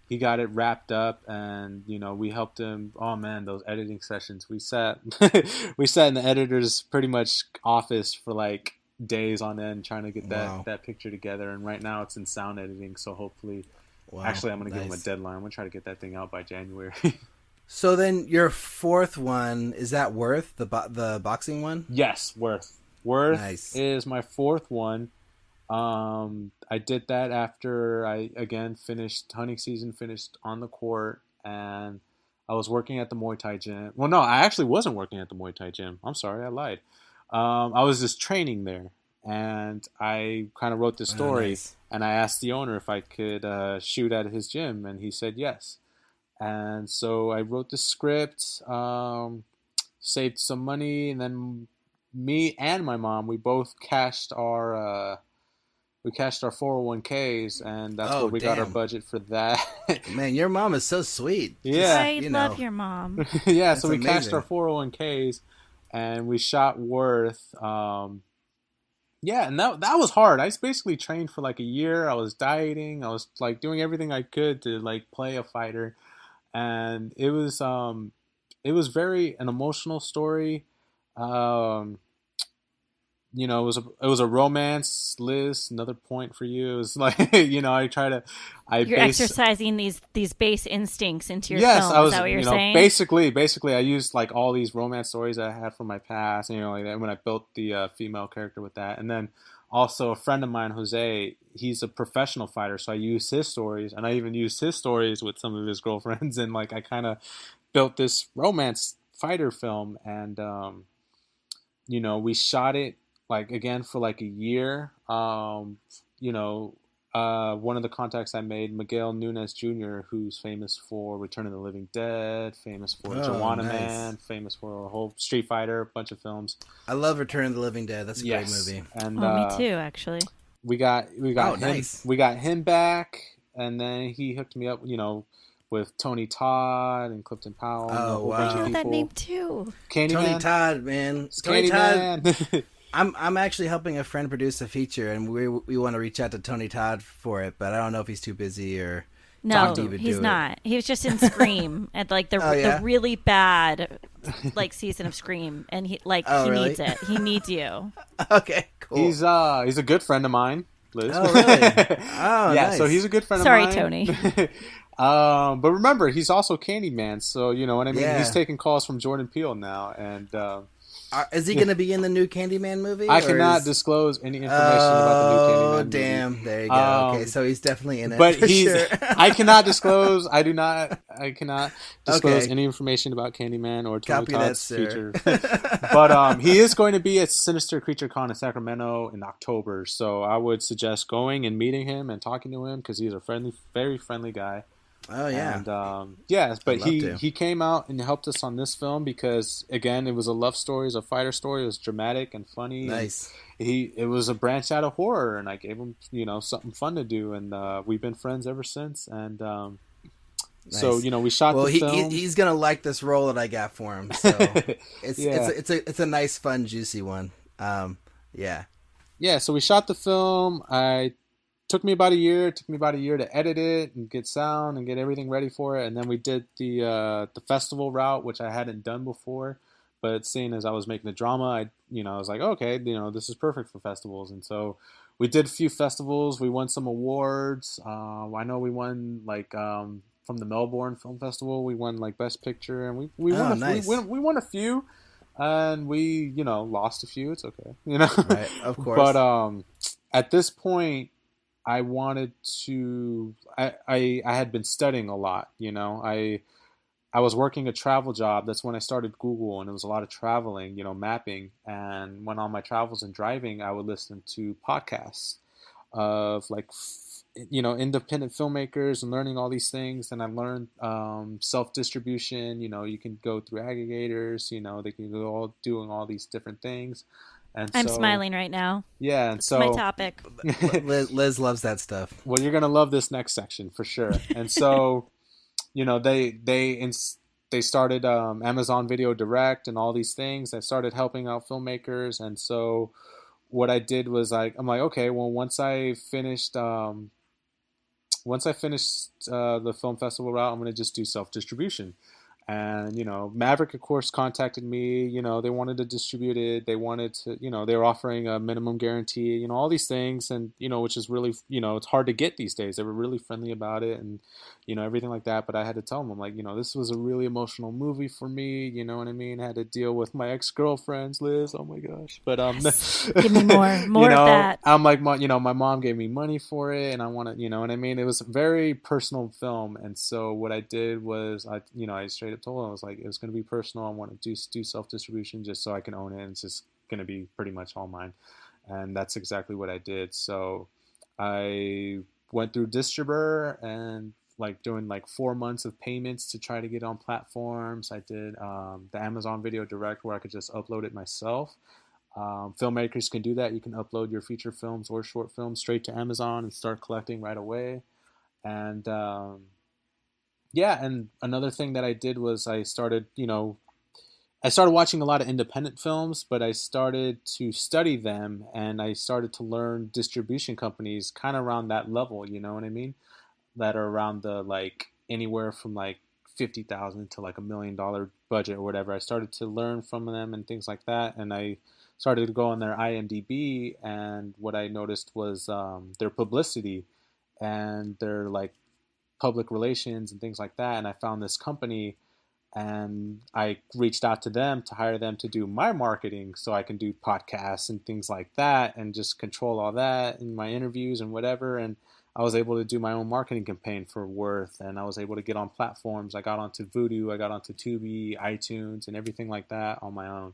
he got it wrapped up, and you know we helped him. Oh man, those editing sessions. We sat we sat in the editor's pretty much office for like days on end trying to get that wow. that picture together, and right now it's in sound editing. So hopefully Wow, Actually, I'm going to give him a deadline. I'm going to try to get that thing out by January. so then, your fourth one is that Worth the bo- the boxing one? Yes, Worth. Worth nice. is my fourth one. Um, I did that after I again finished hunting season, finished on the court, and I was working at the Muay Thai gym. Well, no, I actually wasn't working at the Muay Thai gym. I'm sorry, I lied. Um, I was just training there, and I kind of wrote this oh, story. Oh, nice and I asked the owner if I could uh, shoot at his gym, and he said yes. And so I wrote the script, um, saved some money, and then me and my mom we both cashed our uh, we cashed our 401ks, and that's oh, where we damn. got our budget for that. Man, your mom is so sweet. Yeah, I you love know. your mom. yeah, that's so we amazing. cashed our 401ks, and we shot Worth. Um, yeah, and that that was hard. I basically trained for like a year. I was dieting. I was like doing everything I could to like play a fighter, and it was um, it was very an emotional story. Um, you know, it was a it was a romance, Liz. Another point for you. It was like you know, I try to. I You're base, exercising these these base instincts into your yes, film. I was. Is that what you're you know, saying? basically, basically, I used like all these romance stories I had from my past. You know, like that when I built the uh, female character with that, and then also a friend of mine, Jose. He's a professional fighter, so I used his stories, and I even used his stories with some of his girlfriends, and like I kind of built this romance fighter film, and um, you know, we shot it like again for like a year. Um, you know, uh, one of the contacts I made, Miguel Nunez Jr., who's famous for Return of the Living Dead, famous for Oh, Juwanna nice. Mann, famous for a whole Street Fighter, a bunch of films. I love Return of the Living Dead. That's a great movie. And oh, uh, me too, actually. we got we got Oh, him nice. we got him back, and then he hooked me up, you know, with Tony Todd and Clifton Powell. and a Oh, whole wow. bunch I of know that name too. Candyman. Tony Todd, man. Tony Todd. Candyman. I'm I'm actually helping a friend produce a feature, and we we want to reach out to Tony Todd for it, but I don't know if he's too busy or. No, to even he's do it. not. He was just in Scream at like the Oh, yeah? the really bad like season of Scream, and he like Oh, he really? needs it. He needs you. Okay, cool. He's uh he's a good friend of mine, Liz. Oh, really? Oh, yeah. nice. So he's a good friend Sorry, of mine. Tony. um, but remember, he's also Candyman. So you know what I mean. Yeah. He's taking calls from Jordan Peele now, and uh, Are- is he going to be in the new Candyman movie? I cannot is- disclose any information about the new Candyman. Movie. Oh movie. damn! There you go. Um, okay, so he's definitely in it. But he's. sure. I cannot disclose. I do not. I cannot disclose Okay. any information about Candyman or Tony Copy Todd's future. but um, he is going to be at Sinister Creature Con in Sacramento in October. So I would suggest going and meeting him and talking to him because he's a friendly, very friendly guy. Oh yeah. And um, yeah, but he to. he came out and helped us on this film because again, it was a love story, it was a fighter story. It was dramatic and funny. and nice. he it was a branch out of horror, and I gave him you know something fun to do, and uh, we've been friends ever since. And um, so you know we shot Well, the he, film. he he's gonna like this role that I got for him. So it's Yeah. it's a, it's a it's a nice, fun, juicy one. Um, yeah. yeah, so we shot the film. I took me about a year. It took me about a year to edit it and get sound and get everything ready for it. And then we did the uh, the festival route, which I hadn't done before. But seeing as I was making the drama, I you know I was like, okay, you know this is perfect for festivals. And so we did a few festivals. We won some awards. Um, I know we won like um, from the Melbourne Film Festival. We won like Best Picture, and we we Oh, won a, nice. we, won, we won a few. And we, you know, lost a few. It's okay, you know. Right. Of course. But um, at this point, I wanted to. I, I I had been studying a lot. You know, I I was working a travel job. That's when I started Google, and it was a lot of traveling. You know, mapping. And when on my travels and driving, I would listen to podcasts of like. You know, independent filmmakers and learning all these things, and I learned um, self distribution. You know, you can go through aggregators. You know, they can go all doing all these different things. And I'm so, smiling right now. Yeah, and so My topic. Liz, Liz loves that stuff. well, you're gonna love this next section for sure. And so, you know, they they ins- they started um, Amazon Video Direct and all these things. I started helping out filmmakers, and so what I did was like I'm like, okay, well, once I finished um, once I finished uh, the film festival route, I'm gonna just do self distribution. And you know, Maverick, of course, contacted me. You know, they wanted to distribute it. They wanted to, you know, they were offering a minimum guarantee. You know, all these things, and you know, which is really, you know, it's hard to get these days. They were really friendly about it, and you know, everything like that. But I had to tell them, I'm like, you know, this was a really emotional movie for me. You know what I mean? I had to deal with my ex girlfriends, Liz. Oh my gosh. But um, Give me more, more you know, of that. I'm like, my, you know, my mom gave me money for it, and I want to, you know what I mean. It was a very personal film, and so what I did was, I, you know, I straight up told her I was like, it was going to be personal. I want to do do self distribution just so I can own it. And it's just going to be pretty much all mine, and that's exactly what I did. So I went through Distribber and like doing like four months of payments to try to get on platforms. I did um, the Amazon Video Direct where I could just upload it myself. Um, filmmakers can do that. You can upload your feature films or short films straight to Amazon and start collecting right away. And um, yeah, and another thing that I did was I started, you know, I started watching a lot of independent films, but I started to study them and I started to learn distribution companies kind of around that level, you know what I mean? That are around the like anywhere from like fifty thousand to like a million dollar budget or whatever. I started to learn from them and things like that, and I started to go on their IMDb, and what I noticed was um, their publicity and their like public relations and things like that. And I found this company, and I reached out to them to hire them to do my marketing, so I can do podcasts and things like that, and just control all that in my interviews and whatever. And I was able to do my own marketing campaign for Worth, and I was able to get on platforms. I got onto Vudu, I got onto Tubi, iTunes, and everything like that on my own.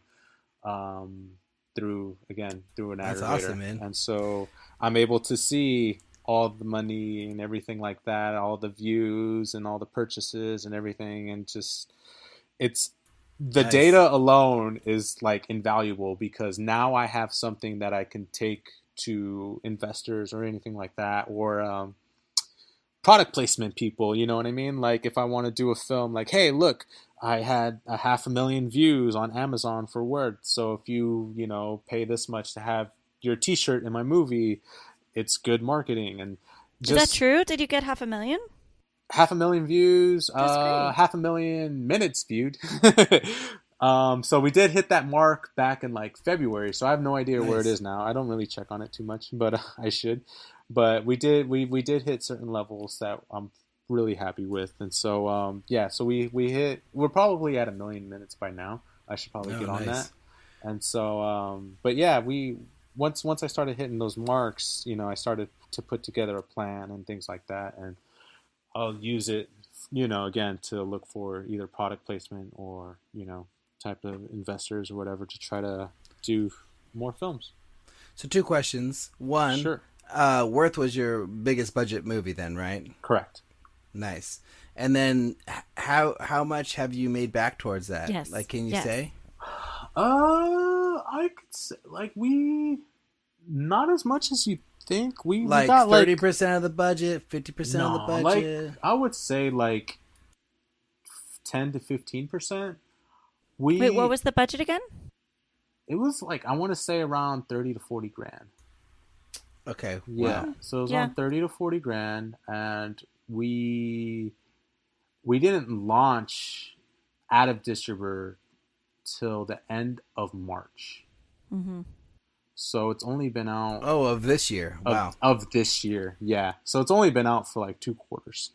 Um, through again through an That's aggregator, awesome, man. and so I'm able to see all the money and everything like that, all the views and all the purchases and everything, and just it's the Nice. data alone is like invaluable because now I have something that I can take to investors or anything like that, or um, product placement people. You know what I mean? Like if I want to do a film, like hey, look, I had a half a million views on Amazon for Worth. So if you, you know, pay this much to have your T-shirt in my movie, it's good marketing. And Is that true? Did you get half a million? half a million views, uh, half a million minutes viewed. um, so we did hit that mark back in like February. So I have no idea where it is now. I don't really check on it too much, but I should. But we did we we did hit certain levels that I'm really happy with, and so um, yeah. So we we hit we're probably at a million minutes by now. I should probably Oh, get on nice. that. And so, um, but yeah, we once once I started hitting those marks, you know, I started to put together a plan and things like that, and I'll use it, you know, again to look for either product placement or you know type of investors or whatever to try to do more films. So two questions. One, Sure, uh, Worth was your biggest budget movie then, right? correct. Nice. And then how how much have you made back towards that? Yes. Like, can you Yes. say? Uh, I could say like we not as much as you think. We we Like got, thirty percent of the budget, fifty percent of the budget. Like, I would say like ten to fifteen percent. We Wait, what was the budget again? it was like I want to say around thirty to forty grand. okay. Yeah, Wow. so it was Yeah. around thirty to forty grand, and we we didn't launch out of Distribber till the end of March. Mm-hmm. So it's only been out Oh, of this year. of, Wow. of this year. Yeah, so it's only been out for like two quarters.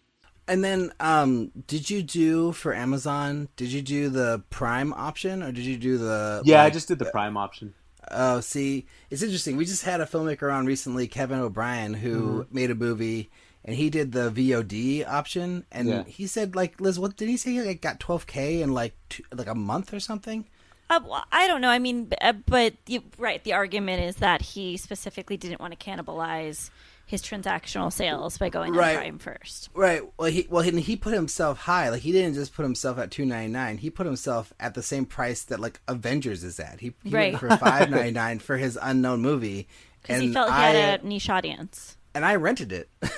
And then, um, did you do for Amazon? Did you do the Prime option, or did you do the? Yeah, I just did the Prime option. Oh, see, it's interesting. We just had a filmmaker on recently, Kevin O'Brien, who Mm-hmm. made a movie, and he did the VOD option, and Yeah. he said, like, Liz, what did he say? He like got 12k in like two, like a month or something. Uh, well, I don't know. I mean, uh, but you, right, the argument is that he specifically didn't want to cannibalize his transactional sales by going Right. on Prime first. Right. Well, he well he, he put himself high. Like he didn't just put himself at two ninety nine. He put himself at the same price that like Avengers is at. He, he Right. went for five ninety nine for his unknown movie, Because and he felt he I had a niche audience. and I rented it.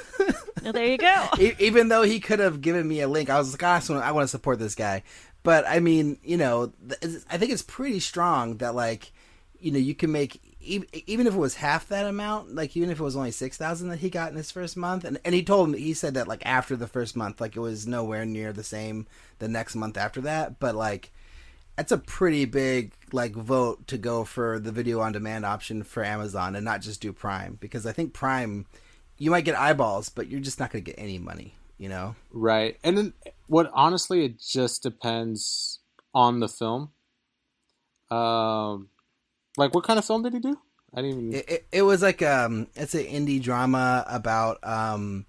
Well, there you go. Even though he could have given me a link, I was like, "Ah, I, wanna- I want to support this guy. But I mean, you know, I think it's pretty strong that like, you know, you can make even if it was half that amount, like even if it was only six thousand that he got in his first month, and and he told me he said that like after the first month, like it was nowhere near the same the next month after that, but like. That's a pretty big like vote to go for the video on demand option for Amazon and not just do Prime because I think Prime you might get eyeballs, but you're just not going to get any money, you know? Right. And then what honestly it just depends on the film. Um like what kind of film did he do? I didn't even It, it, it was like um it's an indie drama about um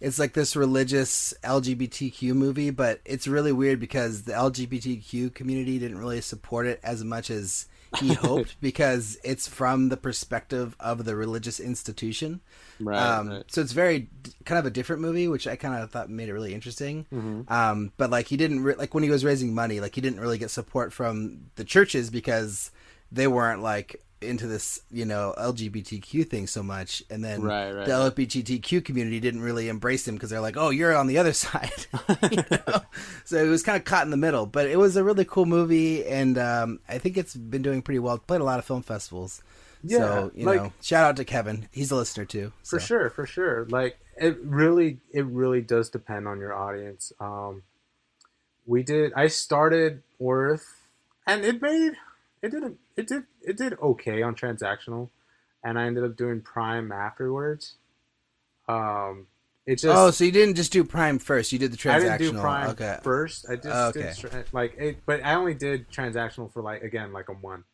it's like this religious LGBTQ movie, but it's really weird because the LGBTQ community didn't really support it as much as he hoped because it's from the perspective of the religious institution. right, um, right. So it's very d- kind of a different movie, which I kind of thought made it really interesting. Mm-hmm. Um, but like he didn't re- like when he was raising money, like he didn't really get support from the churches because they weren't like into this, you know, LGBTQ thing so much. And then Right, right, the right. LGBTQ community didn't really embrace him because they're like, oh, you're on the other side. you know? So it was kind of caught in the middle. But it was a really cool movie, and um, I think it's been doing pretty well. Played a lot of film festivals. Yeah, so you like- know, shout out to Kevin. He's a listener too. For sure, for sure. Like it really it really does depend on your audience. Um we did. I started Worth, and it made it didn't it did it did okay on transactional, and I ended up doing Prime afterwards. Um, it just oh, so you didn't just do Prime first? You did the transactional. I didn't do Prime okay. first. I just Okay. did tra- like it, but I only did transactional for like again like a month.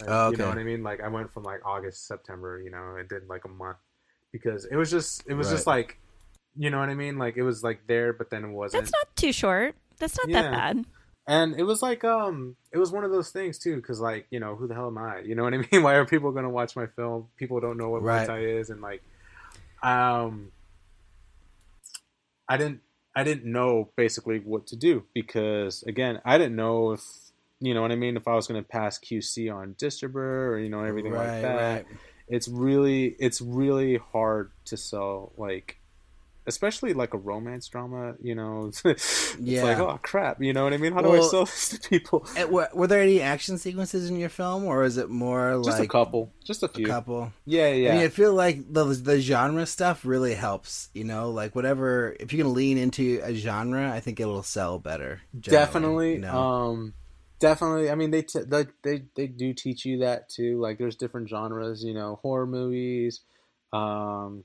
Uh, Oh, You know what I mean? Like I went from like August, September. You know, I did like a month because it was just it was just like, you know what I mean? Like it was like there, but then it wasn't. That's not too short. That's not that bad. And it was like um it was one of those things too because like you know who the hell am i? You know what i mean? Why are people going to watch my film? People don't know what Right. Muay is and like um i didn't i didn't know basically what to do because again i didn't know if you know what i mean? If i was going to pass qc on Distribber or you know everything right, like that. right. it's really it's really hard to sell like especially like a romance drama you know it's Yeah. like oh crap you know what i mean how do i sell this to people Eh, Were, were there any action sequences in your film, or is it more just like a couple just a a few couple? yeah yeah I mean, I feel like the the genre stuff really helps. You know, like whatever. If you can lean into a genre, I think it'll sell better. definitely you know? um definitely i mean they, t- they they they do teach you that too like there's different genres you know horror movies um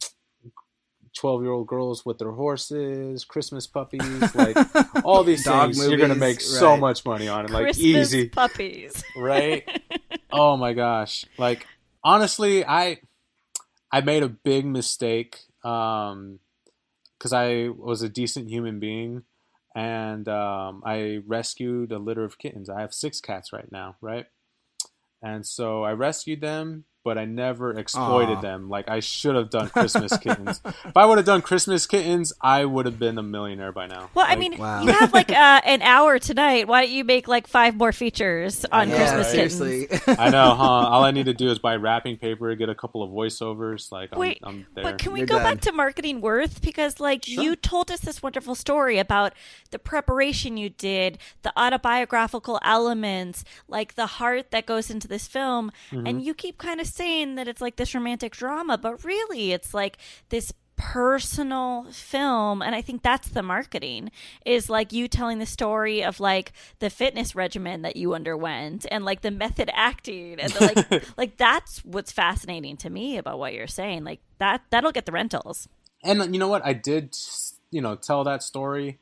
12 year old girls with their horses christmas puppies like all these Dog things you're gonna movies, make so much money on it like easy. puppies. right? Oh my gosh. Like honestly i i made a big mistake um because i was a decent human being and um i rescued a litter of kittens. I have six cats right now right? And so i rescued them but I never exploited Aw. them. Like I should have done Christmas kittens. if I would have done Christmas kittens, I would have been a millionaire by now. Well, I mean, Wow. you have like uh, an hour tonight. Why don't you make like five more features on yeah, Christmas right? kittens? seriously. I know, huh? All I need to do is buy wrapping paper, get a couple of voiceovers. Like I'm, Wait, I'm there. But can we You're go done. back to marketing worth? Because like Sure. you told us this wonderful story about the preparation you did, the autobiographical elements, like the heart that goes into this film, Mm-hmm. and you keep kind of saying that it's like this romantic drama, but really it's like this personal film and i think that's the marketing is like you telling the story of like the fitness regimen that you underwent and like the method acting and the, like like that's what's fascinating to me about what you're saying like that that'll get the rentals and you know what? I did, you know, tell that story,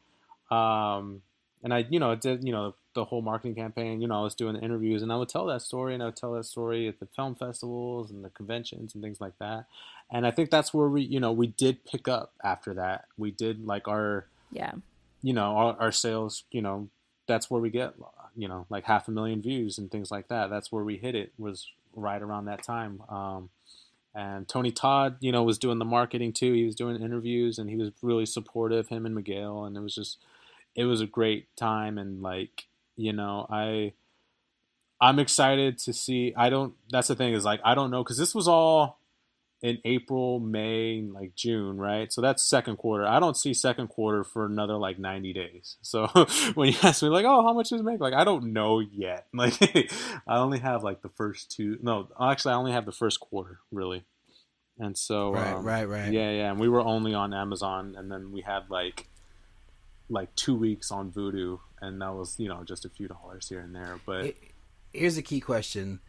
um, and I, you know, did you know the whole marketing campaign. You know, I was doing the interviews, and I would tell that story, and I would tell that story at the film festivals and the conventions and things like that. And I think that's where we, you know, we did pick up after that. We did like our, yeah you know, our, our sales. You know, that's where we get, you know, like half a million views and things like that. That's where we hit it. Was right around that time. Um, and Tony Todd, you know, was doing the marketing too. He was doing interviews and he was really supportive, him and Miguel, and it was just it was a great time and like, you know, I I'm excited to see I don't that's the thing is like I don't know cuz this was all in April, May, like June, right? So that's second quarter. I don't see second quarter for another like 90 days. So when you ask me like, "Oh, how much does it make?" Like, I don't know yet. Like I only have like the first two. No, actually I only have the first quarter, really. And so right, um, right, right. yeah, yeah, and we were only on Amazon, and then we had like like two weeks on Vudu, and that was you know just a few dollars here and there. But Here's a key question: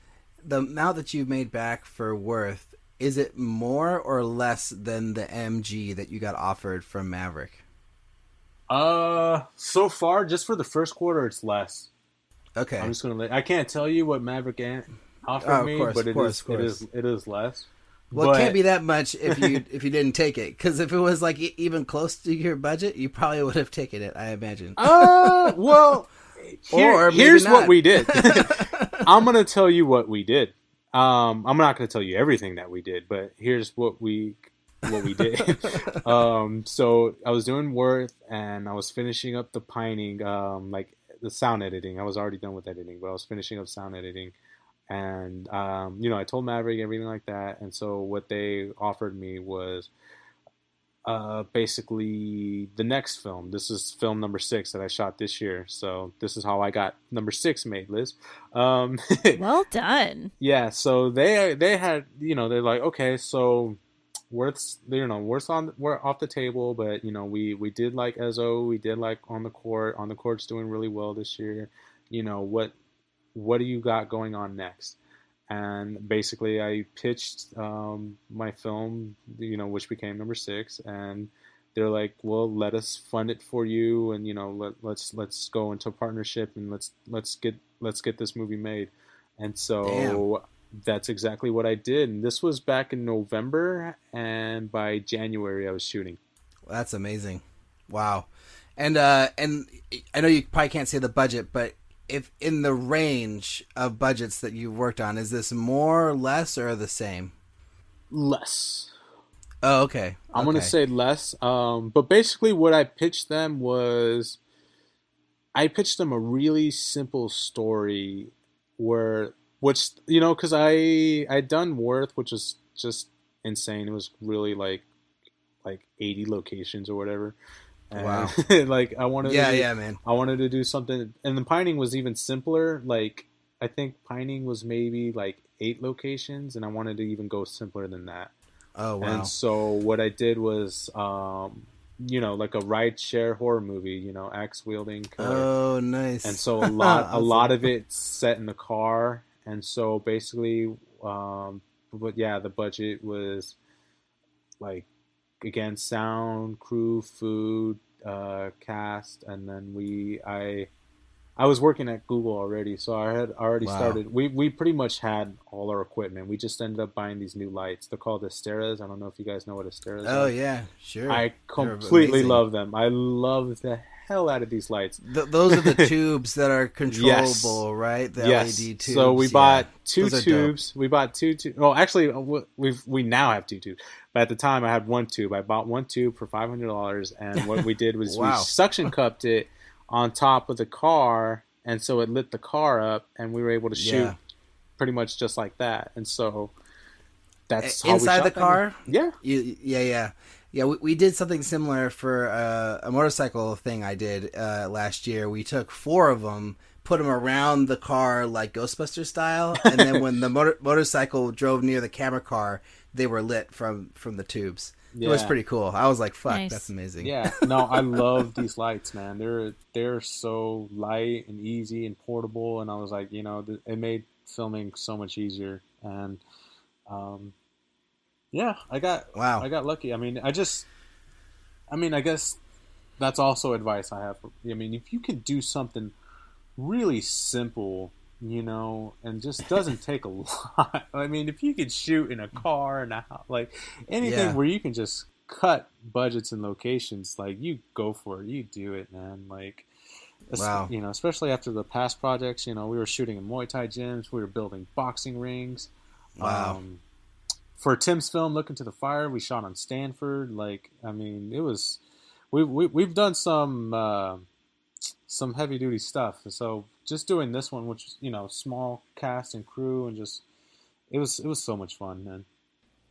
the amount that you've made back for Worth is it more or less than the MG that you got offered from Maverick? uh, so far, just for the first quarter, it's less. Okay, I'm just gonna. Let, I can't tell you what Maverick Ant offered Oh, me, course, but it course, is- course. it is it is less. Well, but- it can't be that much if you if you didn't take it. Because if it was like even close to your budget, you probably would have taken it. I imagine. Uh, well, here- Or here's not. what we did. I'm gonna tell you what we did. Um, I'm not gonna tell you everything that we did, but here's what we what we did. um, so I was doing Worth, and I was finishing up the pining, um, like the sound editing. I was already done with editing, but I was finishing up sound editing. And um, you know, I told Maverick everything like that, and so what they offered me was uh, basically the next film. This is film number six that I shot this year. So this is how I got number six made, Liz. Um, well done yeah. So they they had you know they're like okay, so worth's you know worth's on we're off the table, but you know we we did like Ezo, we did like on the court. On the court's doing really well this year. You know what what do you got going on next? And basically, I pitched um, my film, you know, which became number six, and they're like, "Well, let us fund it for you, and you know, let, let's let's go into a partnership and let's let's get let's get this movie made." And so Damn. that's exactly what I did. And this was back in November, and by January, I was shooting. That's amazing! Wow, and uh, and I know you probably can't say the budget, but if in the range of budgets that you've worked on, is this more, less, or the same? Less. Oh, okay. I'm gonna say less. Um, but basically, what I pitched them was, I pitched them a really simple story, where which you know, because I I done Worth, which was just insane. It was really like like 80 locations or whatever. And wow. like I wanted Yeah, to, yeah, man. I wanted to do something and the pining was even simpler. Like I think pining was maybe like eight locations and I wanted to even go simpler than that. Oh wow. And so what I did was um you know, like a ride share horror movie, you know, axe wielding. Oh nice. And so a lot a lot of it set in the car. And so basically um but yeah, the budget was like again sound, crew, food, uh, cast, and then we I I was working at Google already, so I had already wow. started. We we pretty much had all our equipment. We just ended up buying these new lights. They're called Asteras. I don't know if you guys know what Asteras. Oh are. yeah, sure. I completely love them. I love the hell out of these lights. Th- those are the tubes that are controllable, yes. right? The yes. LED tubes. So we bought two tubes. We bought two tubes. Well, actually, uh, we we now have two tubes. But at the time, I had one tube. I bought one tube for five hundred dollars, and what we did was wow. we suction cupped it on top of the car, and so it lit the car up, and we were able to shoot yeah. pretty much just like that. And so that's inside the car. Yeah, you, yeah, yeah. Yeah, we, we did something similar for uh, a motorcycle thing I did uh, last year. We took four of them, put them around the car like Ghostbuster style, and then when the motor- motorcycle drove near the camera car, they were lit from from the tubes. Yeah. It was pretty cool. I was like, "Fuck, nice. that's amazing." Yeah, no, I love these lights, man. They're they're so light and easy and portable, and I was like, you know, it made filming so much easier. And um, yeah, I got wow, I got lucky. I mean, I just, I mean, I guess that's also advice I have. For, I mean, if you can do something really simple, you know, and just doesn't take a lot. I mean, if you could shoot in a car and a house, like anything yeah. where you can just cut budgets and locations, like you go for it, you do it, man. Like, wow. you know, especially after the past projects, you know, we were shooting in Muay Thai gyms, we were building boxing rings. Wow. Um, for Tim's film, Look Into the Fire, we shot on Stanford. Like, I mean, it was we, we we've done some uh, some heavy duty stuff. So just doing this one, which you know, small cast and crew, and just it was it was so much fun, man.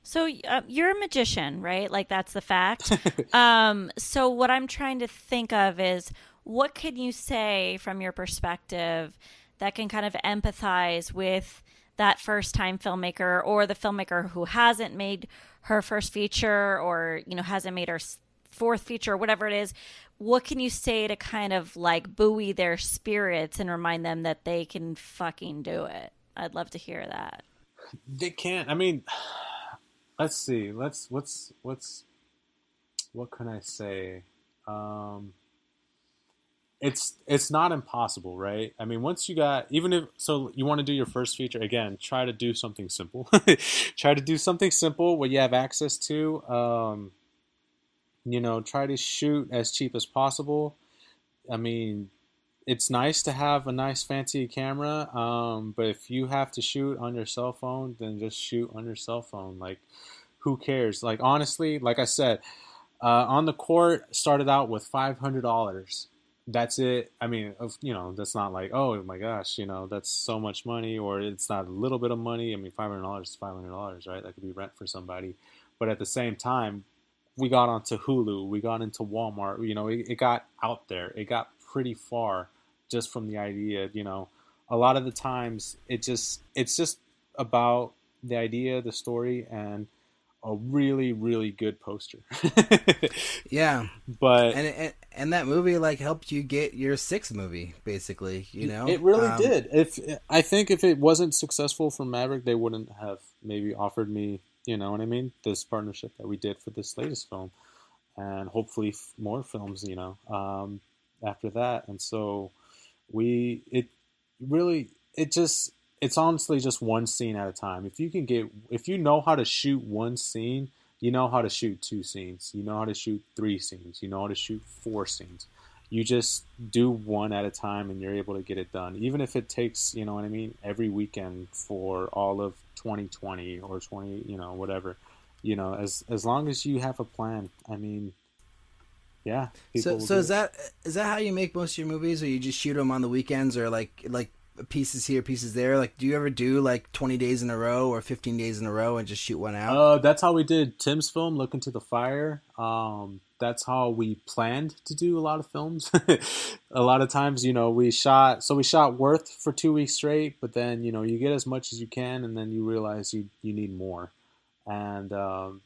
So uh, you're a magician, right? Like that's the fact. um, so what I'm trying to think of is what can you say from your perspective that can kind of empathize with that first time filmmaker or the filmmaker who hasn't made her first feature or you know hasn't made her fourth feature or whatever it is what can you say to kind of like buoy their spirits and remind them that they can fucking do it? I'd love to hear that. They can't i mean let's see let's what's what's what can i say? Um it's it's not impossible, right? I mean, once you got even if so, you want to do your first feature again. Try to do something simple. try to do something simple what you have access to. Um, you know, try to shoot as cheap as possible. I mean, it's nice to have a nice fancy camera, um, but if you have to shoot on your cell phone, then just shoot on your cell phone. Like, who cares? Like, honestly, like I said, uh, on the court started out with five hundred dollars that's it. I mean, you know, that's not like, oh my gosh, you know, that's so much money, or it's not a little bit of money. I mean, five hundred dollars is five hundred dollars, right? That could be rent for somebody. But at the same time, we got onto Hulu, we got into Walmart. You know, it, it got out there. It got pretty far just from the idea. You know, a lot of the times it just it's just about the idea, the story, and a really really good poster. yeah, but and, and and that movie like helped you get your sixth movie, basically. You know, it really Um, did. If I think if it wasn't successful for Maverick, they wouldn't have maybe offered me, you know what I mean, this partnership that we did for this latest film, and hopefully f- more films, you know, um, after that. And so we it really it just it's honestly just one scene at a time. If you can get if you know how to shoot one scene, you know how to shoot two scenes. You know how to shoot three scenes. You know how to shoot four scenes. You just do one at a time and you're able to get it done. Even if it takes, you know what I mean, every weekend for all of 2020 or 20, you know, whatever. You know, as as long as you have a plan. I mean, yeah. So so is it. that is that how you make most of your movies, or you just shoot them on the weekends, or like like pieces here, pieces there? Like, do you ever do like twenty days in a row or fifteen days in a row and just shoot one out? Uh, that's how we did Tim's film, Look into the Fire. Um, that's how we planned to do a lot of films. a lot of times, you know, we shot, so we shot Worth for two weeks straight, but then, you know, you get as much as you can and then you realize you, you need more. And, um,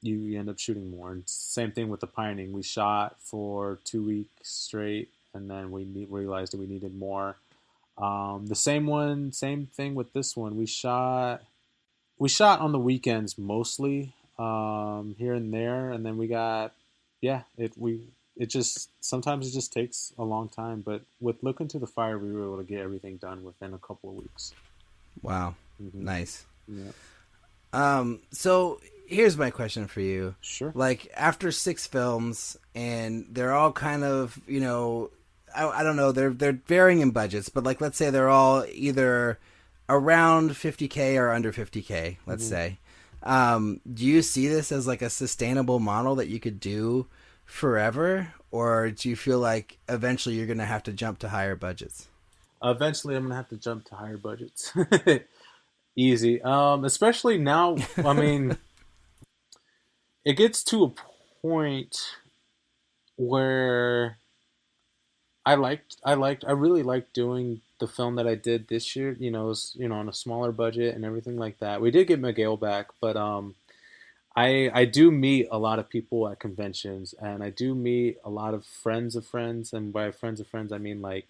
you, end up shooting more. And same thing with The Pining. We shot for two weeks straight and then we realized that we needed more. Um, the same one, same thing with this one. We shot we shot on the weekends mostly um, here and there, and then we got yeah. It we it just sometimes it just takes a long time, but with Look into the Fire, we were able to get everything done within a couple of weeks. Wow, Mhm. nice. Yeah, Um, so here's my question for you. sure. Like after six films, and they're all kind of you know, I, I don't know, they're they're varying in budgets, but like let's say they're all either around 50k or under 50k. Let's say. Um, do you see this as like a sustainable model that you could do forever, or do you feel like eventually you're going to have to jump to higher budgets? Eventually, I'm gonna have to jump to higher budgets. Easy, um, especially now. I mean, it gets to a point where I liked, I liked, I really liked doing the film that I did this year. You know, was, you know, on a smaller budget and everything like that. We did get Miguel back, but um, I I do meet a lot of people at conventions, and I do meet a lot of friends of friends, and by friends of friends, I mean like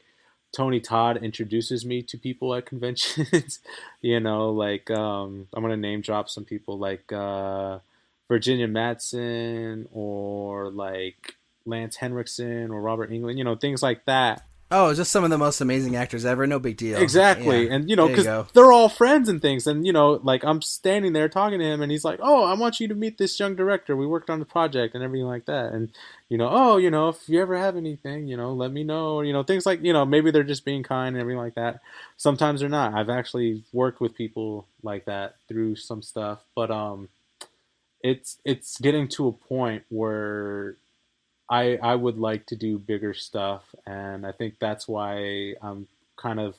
Tony Todd introduces me to people at conventions. you know, like um, I'm gonna name drop some people like uh, Virginia Madsen or like Lance Henriksen or Robert Englund. You know, things like that. Oh, just some of the most amazing actors ever. No big deal. Exactly, Yeah. and you know, because they're all friends and things, and you know, like I'm standing there talking to him, and he's like, "Oh, I want you to meet this young director. We worked on the project and everything like that." And you know, oh, you know, if you ever have anything, you know, let me know. Or, you know, things like you know, maybe they're just being kind and everything like that. Sometimes they're not. I've actually worked with people like that through some stuff, but um, it's it's getting to a point where I I would like to do bigger stuff, and I think that's why I'm kind of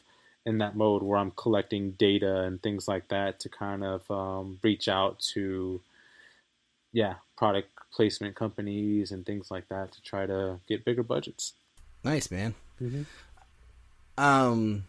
in that mode where I'm collecting data and things like that to kind of um, reach out to, yeah, product placement companies and things like that to try to get bigger budgets. Nice, man. Mhm. Um,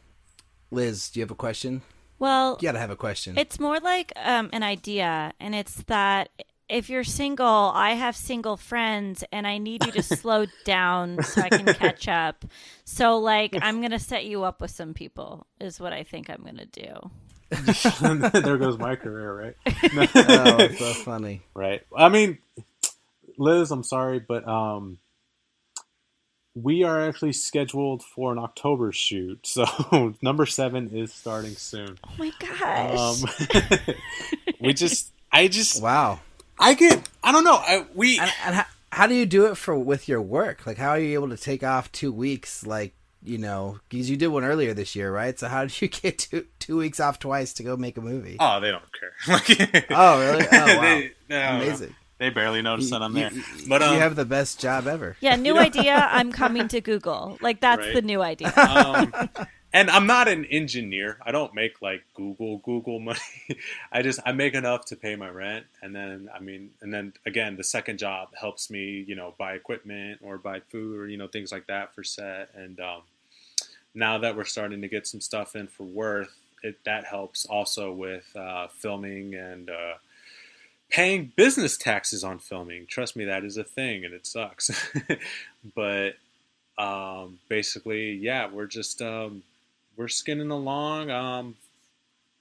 Liz, do you have a question? Well, You gotta have a question. It's more like um, an idea, and it's that if you're single, I have single friends, and I need you to slow down so I can catch up. So, like, I'm gonna set you up with some people. Is what I think I'm gonna do. there goes my career, right? oh, so funny. right. I mean, Liz, I'm sorry, but um, we are actually scheduled for an October shoot, so number seven is starting soon. Oh my gosh! Um, we just, I just, Wow. I get, I don't know, I, we, And, and how, how do you do it for with your work? Like, how are you able to take off two weeks? Like, you know, because you did one earlier this year, right? So how did you get two two weeks off twice to go make a movie? oh, they don't care. Oh, really? Oh, wow. They- no, Amazing. They barely notice that I'm there. you- But you um, have the best job ever. yeah, new idea. I'm coming to Google. Like that's Right. the new idea. um, and I'm not an engineer. I don't make like Google Google money. I just I make enough to pay my rent, and then I mean, and then again, the second job helps me, you know, buy equipment or buy food or you know things like that for set. And um, now that we're starting to get some stuff in for Worth, it that helps also with uh, filming and. Uh, paying business taxes on filming. Trust me, that is a thing, and it sucks. but um, basically, yeah, we're just um, we're skinning along. Um,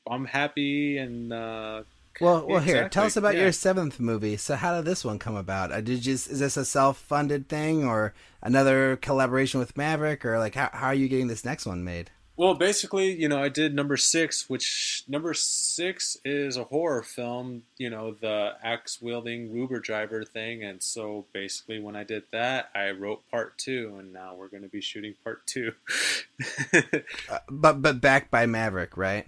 I'm happy and. Uh, well, well, here, tell us about yeah. your seventh movie. So, how did this one come about? Uh, did you is this a self-funded thing or another collaboration with Maverick, or like how how are you getting this next one made? Well, basically, you know, I did number six, which number six is a horror film, you know, the axe wielding Uber driver thing. And so basically, when I did that, I wrote part two, and now we're going to be shooting part two. uh, but but backed by Maverick, right?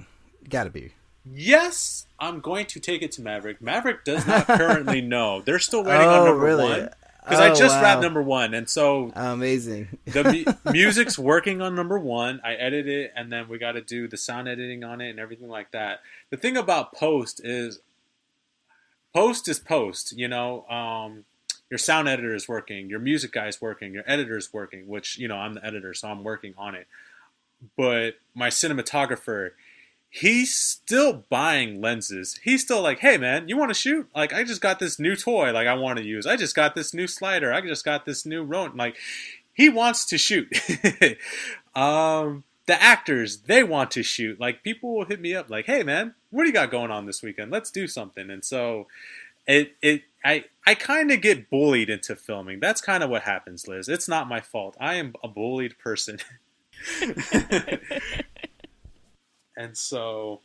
Got to be. Yes, I'm going to take it to Maverick. Maverick does not currently know. They're still waiting oh, on number really? one because oh, I just wow. wrapped number one, and so amazing. the mu- music's working on number one. I edit it, and then we got to do the sound editing on it and everything like that. The thing about post is, post is post. You know, um, your sound editor is working, your music guy is working, your editor is working. Which you know, I'm the editor, so I'm working on it. But my cinematographer, he's still buying lenses. He's still like, hey man, you want to shoot? Like, I just got this new toy, like I want to use. I just got this new slider. I just got this new Ronin. Like, he wants to shoot. um, the actors, they want to shoot. Like, people will hit me up, like, hey man, what do you got going on this weekend? Let's do something. And so, it it I I kind of get bullied into filming. That's kind of what happens, Liz. It's not my fault. I am a bullied person. And so,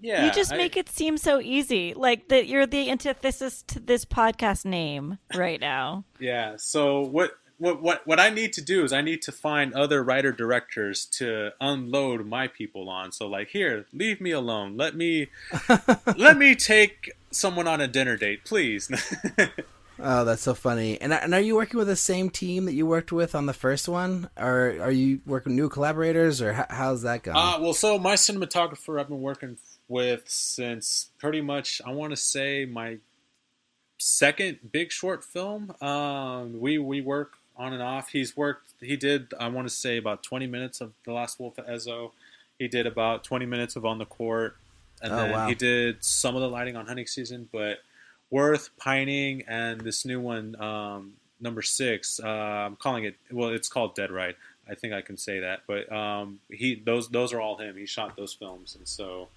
yeah. You just I, make it seem so easy. Like that you're the antithesis to this podcast name right now. yeah. So what what what what I need to do is I need to find other writer directors to unload my people on. So like here, leave me alone. Let me let me take someone on a dinner date, please. Oh, that's so funny. And and are you working with the same team that you worked with on the first one, or are you working new collaborators, or how, how's that going? Uh, well, so my cinematographer I've been working with since pretty much I want to say my second big short film. Um, we we work on and off. He's worked. He did. I want to say about twenty minutes of the Last Wolf at Ezo. He did about twenty minutes of On the Court, and oh, then wow. he did some of the lighting on Hunting Season, but Worth, Pining, and this new one, um, number six. Uh, I'm calling it. Well, it's called Dead Right. I think I can say that. But um, he those those are all him. He shot those films, and so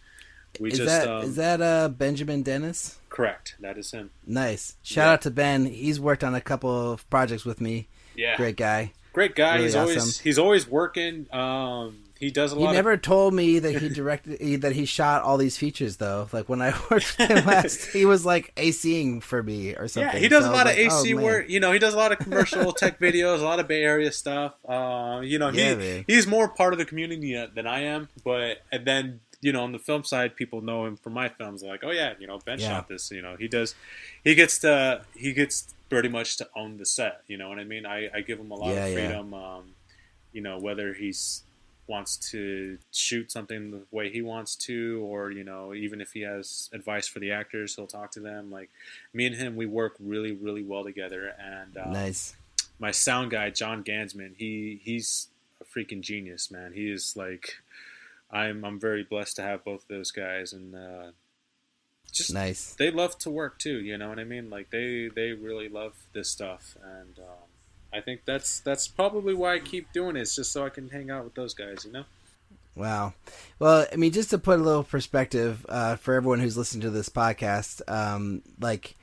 we is just that, um, is that uh, Benjamin Dennis? Correct. That is him. Nice. Shout yeah. out to Ben. He's worked on a couple of projects with me. Yeah. Great guy. Great guy. Really he's awesome. always he's always working. Um, he does a lot. He never of... told me that he directed that he shot all these features though. Like when I worked with him last, he was like ACing for me or something. Yeah, he does so a lot of like, AC oh, work. You know, he does a lot of commercial tech videos, a lot of Bay Area stuff. Uh, you know, he man. he's more part of the community than I am. But and then you know, on the film side, people know him from my films. Like, oh yeah, you know, Ben yeah. shot this. You know, he does. He gets to he gets pretty much to own the set. You know what I mean? I, I give him a lot yeah, of freedom. Yeah. Um, you know, whether he's wants to shoot something the way he wants to, or you know, even if he has advice for the actors, he'll talk to them. Like me and him, we work really, really well together. And um, nice. My sound guy, John Gansman, he he's a freaking genius, man. He is like, I'm I'm very blessed to have both of those guys, and uh, just nice. They love to work too. You know what I mean? Like they they really love this stuff, and. Um, I think that's that's probably why I keep doing it. It's just so I can hang out with those guys, you know. Wow. Well, I mean, just to put a little perspective uh, for everyone who's listening to this podcast, um, like,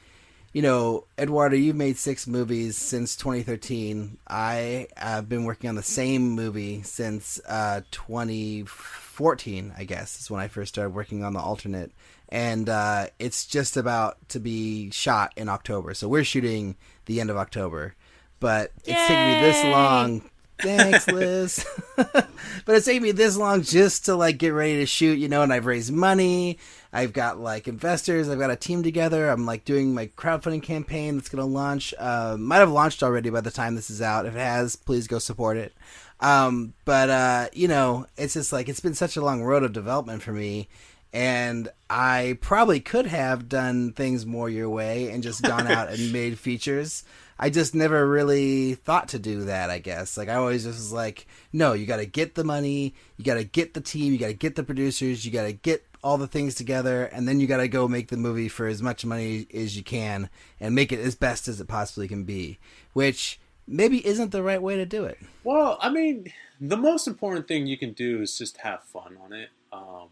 you know, Eduardo, you've made six movies since 2013. I have been working on the same movie since uh, 2014, I guess, is when I first started working on the alternate. And uh, it's just about to be shot in October. So we're shooting the end of October but it's taken me this long. Thanks, Liz. but it's taken me this long just to like get ready to shoot, you know, and I've raised money. I've got like investors. I've got a team together. I'm like doing my crowdfunding campaign that's going to launch. Uh, might have launched already by the time this is out. If it has, please go support it. Um, but uh, you know, it's just like it's been such a long road of development for me and I probably could have done things more your way and just gone out and made features. I just never really thought to do that, I guess. Like I always just was like, no, you got to get the money, you got to get the team, you got to get the producers, you got to get all the things together, and then you got to go make the movie for as much money as you can and make it as best as it possibly can be, which maybe isn't the right way to do it. Well, I mean, the most important thing you can do is just have fun on it. Um,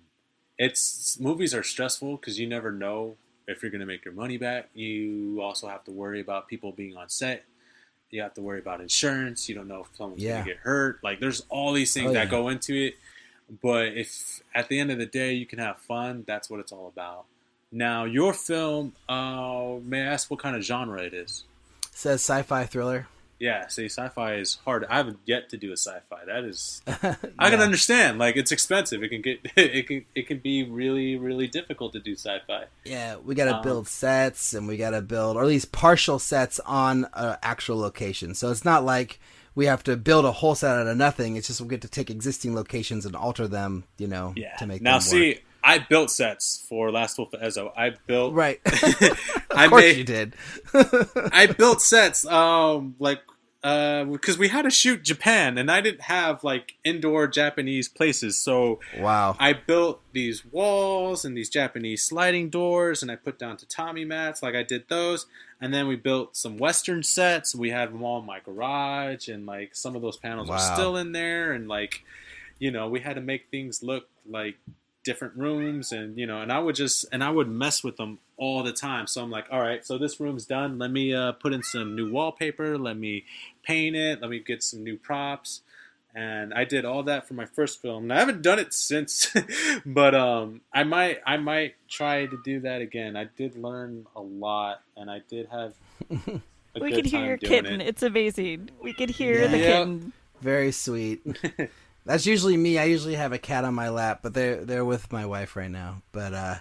it's movies are stressful because you never know if you're going to make your money back. You also have to worry about people being on set. You have to worry about insurance. You don't know if someone's Yeah. going to get hurt. Like, there's all these things Oh, that yeah. go into it. But if at the end of the day you can have fun, that's what it's all about. Now, your film, uh, may I ask what kind of genre it is? says sci-fi thriller. Yeah, see, sci-fi is hard. I haven't yet to do a sci-fi. That is I can understand. Like it's expensive. It can get it can it can be really really difficult to do sci-fi. Yeah, we got to Um, build sets, and we got to build, or at least partial sets on an actual location. So it's not like we have to build a whole set out of nothing. It's just we get to take existing locations and alter them, you know, Yeah. to make now them see, work. I built sets for Last Wolf of Ezo. I built right. I of course made you did. I built sets um like uh because we had to shoot Japan and I didn't have like indoor Japanese places so wow. I built these walls and these Japanese sliding doors, and I put down tatami mats, like I did those. And then we built some Western sets. We had them all in my garage, and like some of those panels Wow. are still in there. And like, you know, we had to make things look like different rooms, and you know, and I would just and I would mess with them all the time. So I'm like, all right, so this room's done. Let me uh, put in some new wallpaper. Let me paint it. Let me get some new props and I did all that for my first film. And I haven't done it since, but um, I might I might try to do that again. I did learn a lot, and I did have. A we good can hear time your kitten. It. It's amazing. We can hear the Yeah. kitten. Very sweet. That's usually me. I usually have a cat on my lap, but they're they're with my wife right now. But uh,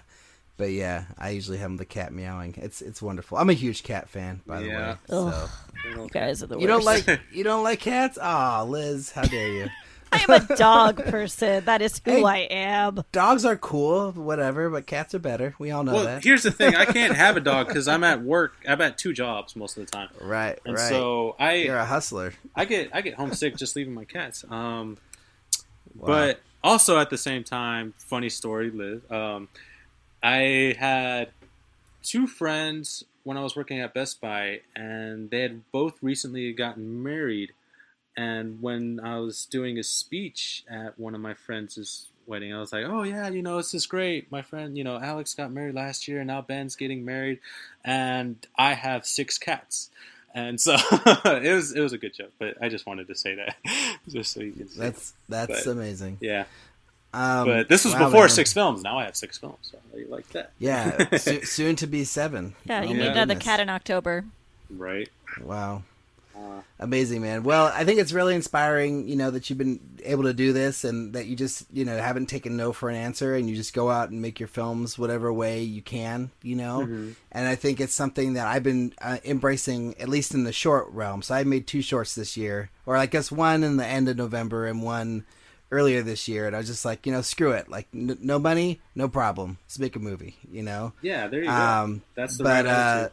but yeah, I usually have the cat meowing. It's it's wonderful. I'm a huge cat fan, by the Yeah. way. So. Ugh. You guys are the worst. You don't like you don't like cats? Ah, Liz, how dare you? I am a dog person. That is who Hey. I am. Dogs are cool, whatever, but cats are better. We all know Well, that. here's the thing: I can't have a dog because I'm at work. I'm at two jobs most of the time, right, and right. so I You're a hustler. I get I get homesick just leaving my cats. Um, But also at the same time, funny story, Liz. Um, I had two friends when I was working at Best Buy, and they had both recently gotten married. And when I was doing a speech at one of my friends' wedding, I was like, "Oh yeah, you know, this is great. My friend, you know, Alex got married last year, and now Ben's getting married, and I have six cats." And so it was it was a good joke, but I just wanted to say that just so you can see. That's that's But- amazing. yeah, Um, but this was wow, before man. six films. Now I have six films. So how do you like that? Yeah, so, soon to be seven. Yeah, Oh you my need another cat in October. right. Wow. Uh, Amazing, man. Well, I think it's really inspiring, you know, that you've been able to do this and that you just, you know, haven't taken no for an answer and you just go out and make your films whatever way you can, you know. Mhm. And I think it's something that I've been uh, embracing, at least in the short realm. So I made two shorts this year, or I guess one in the end of November and one earlier this year. And I was just like, you know, screw it. Like, n- no money, no problem. Let's make a movie, you know. yeah, there you go. Um, That's the but right uh.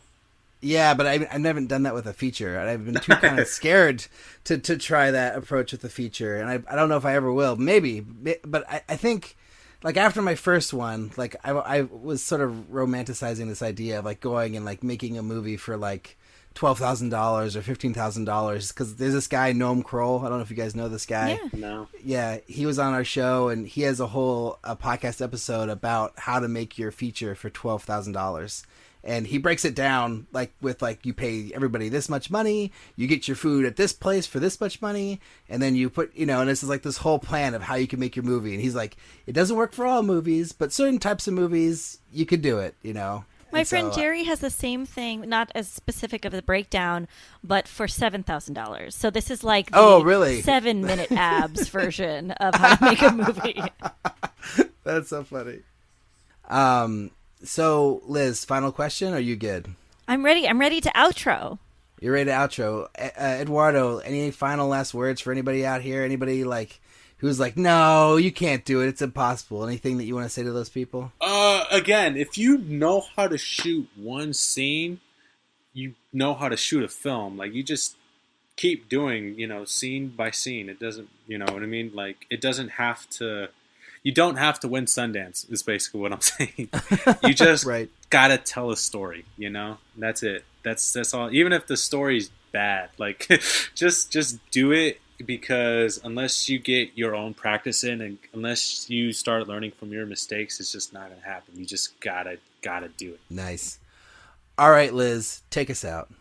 Yeah, but I I never done that with a feature. I've been too kind of scared to to try that approach with a feature, and I I don't know if I ever will. Maybe, but I I think like after my first one, like I I was sort of romanticizing this idea of like going and like making a movie for like. Twelve thousand dollars or fifteen thousand dollars because there's this guy Noam Kroll. I don't know if you guys know this guy Yeah. No. yeah, he was on our show, and he has a whole a podcast episode about how to make your feature for twelve thousand dollars. And he breaks it down like with like you pay everybody this much money, you get your food at this place for this much money, and then you put you know, and this is like this whole plan of how you can make your movie. And he's like, it doesn't work for all movies, but certain types of movies you could do it, you know. My And friend so, Jerry has the same thing, not as specific of a breakdown, but for seven thousand dollars. So this is like the Oh, really? seven minute abs version of how to make a movie. That's so funny. Um. So, Liz, final question. Are you good? I'm ready. I'm ready to outro. You're ready to outro. Uh, Eduardo, any final last words for anybody out here? Anybody like who's like, no, you can't do it. It's impossible. Anything that you want to say to those people? Uh, again, if you know how to shoot one scene, you know how to shoot a film. Like you just keep doing, you know, scene by scene. It doesn't, you know what I mean? Like it doesn't have to. You don't have to win Sundance. Is basically what I'm saying. you just right. gotta tell a story. You know, that's it. That's that's all. Even if the story's bad, like just just do it because unless you get your own practice in and unless you start learning from your mistakes, it's just not gonna happen. You just gotta gotta do it. Nice. All right, Liz, take us out.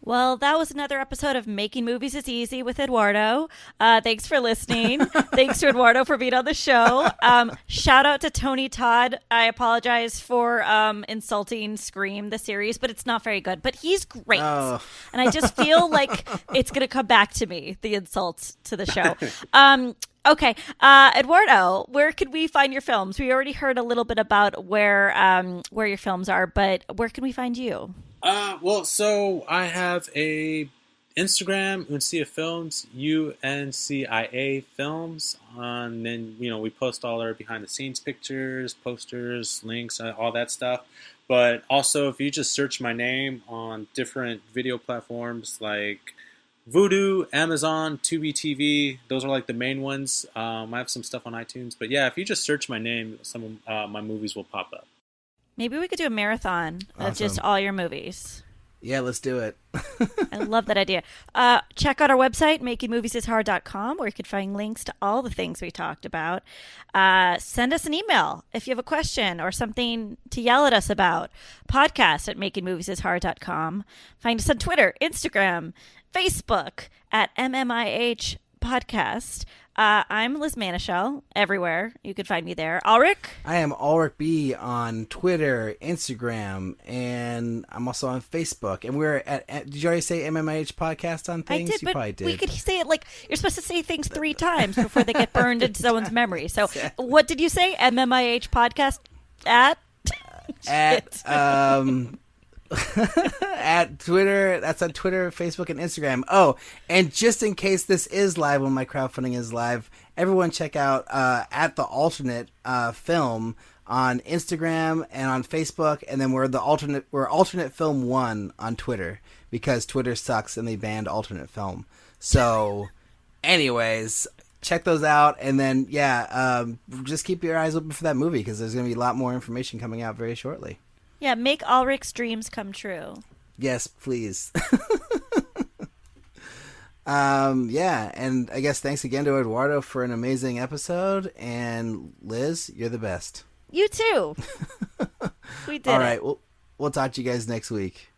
Well, that was another episode of Making Movies is Easy with Eduardo. Uh, thanks for listening. thanks to Eduardo for being on the show. Um, shout out to Tony Todd. I apologize for um, insulting Scream, the series, but it's not very good. But he's great. Oh. And I just feel like it's going to come back to me, the insults to the show. Um, Okay, uh, Eduardo, where could we find your films? We already heard a little bit about where um, where your films are, but where can we find you? Uh, well, so I have a Instagram, Uncia Films, U N C I A Films. And then, you know, we post all our behind the scenes pictures, posters, links, uh, all that stuff. But also, if you just search my name on different video platforms like Vudu, Amazon, Tubi TV, those are like the main ones. Um, I have some stuff on iTunes. But yeah, if you just search my name, some of uh, my movies will pop up. Maybe we could do a marathon of just all your movies. Yeah, let's do it. I love that idea. Uh, check out our website, makingmoviesishard.com, where you can find links to all the things we talked about. Uh, send us an email if you have a question or something to yell at us about. Podcast at makingmoviesishard.com. Find us on Twitter, Instagram, Facebook at MMIH Podcast. Uh, I'm Liz Manashil, everywhere. You can find me there. Alrik? I am Alrik B on Twitter, Instagram, and I'm also on Facebook. And we're at, at did you already say MMIH podcast on things? I did, you but probably did. we could say it like you're supposed to say things three times before they get burned into someone's memory. So, what did you say? MMIH podcast at at um at Twitter. That's on Twitter, Facebook, and Instagram. Oh, and just in case this is live when my crowdfunding is live, everyone check out uh, at the alternate uh, film on Instagram and on Facebook, and then we're the alternate we're alternate film one on Twitter because Twitter sucks and they banned alternate film. So, anyways. Check those out, and then yeah, um, just keep your eyes open for that movie because there's going to be a lot more information coming out very shortly. Yeah, make Alrik's dreams come true. Yes, please. um, yeah, and I guess thanks again to Eduardo for an amazing episode, and Liz, you're the best. You too. we did. All right. it. we'll we'll talk to you guys next week.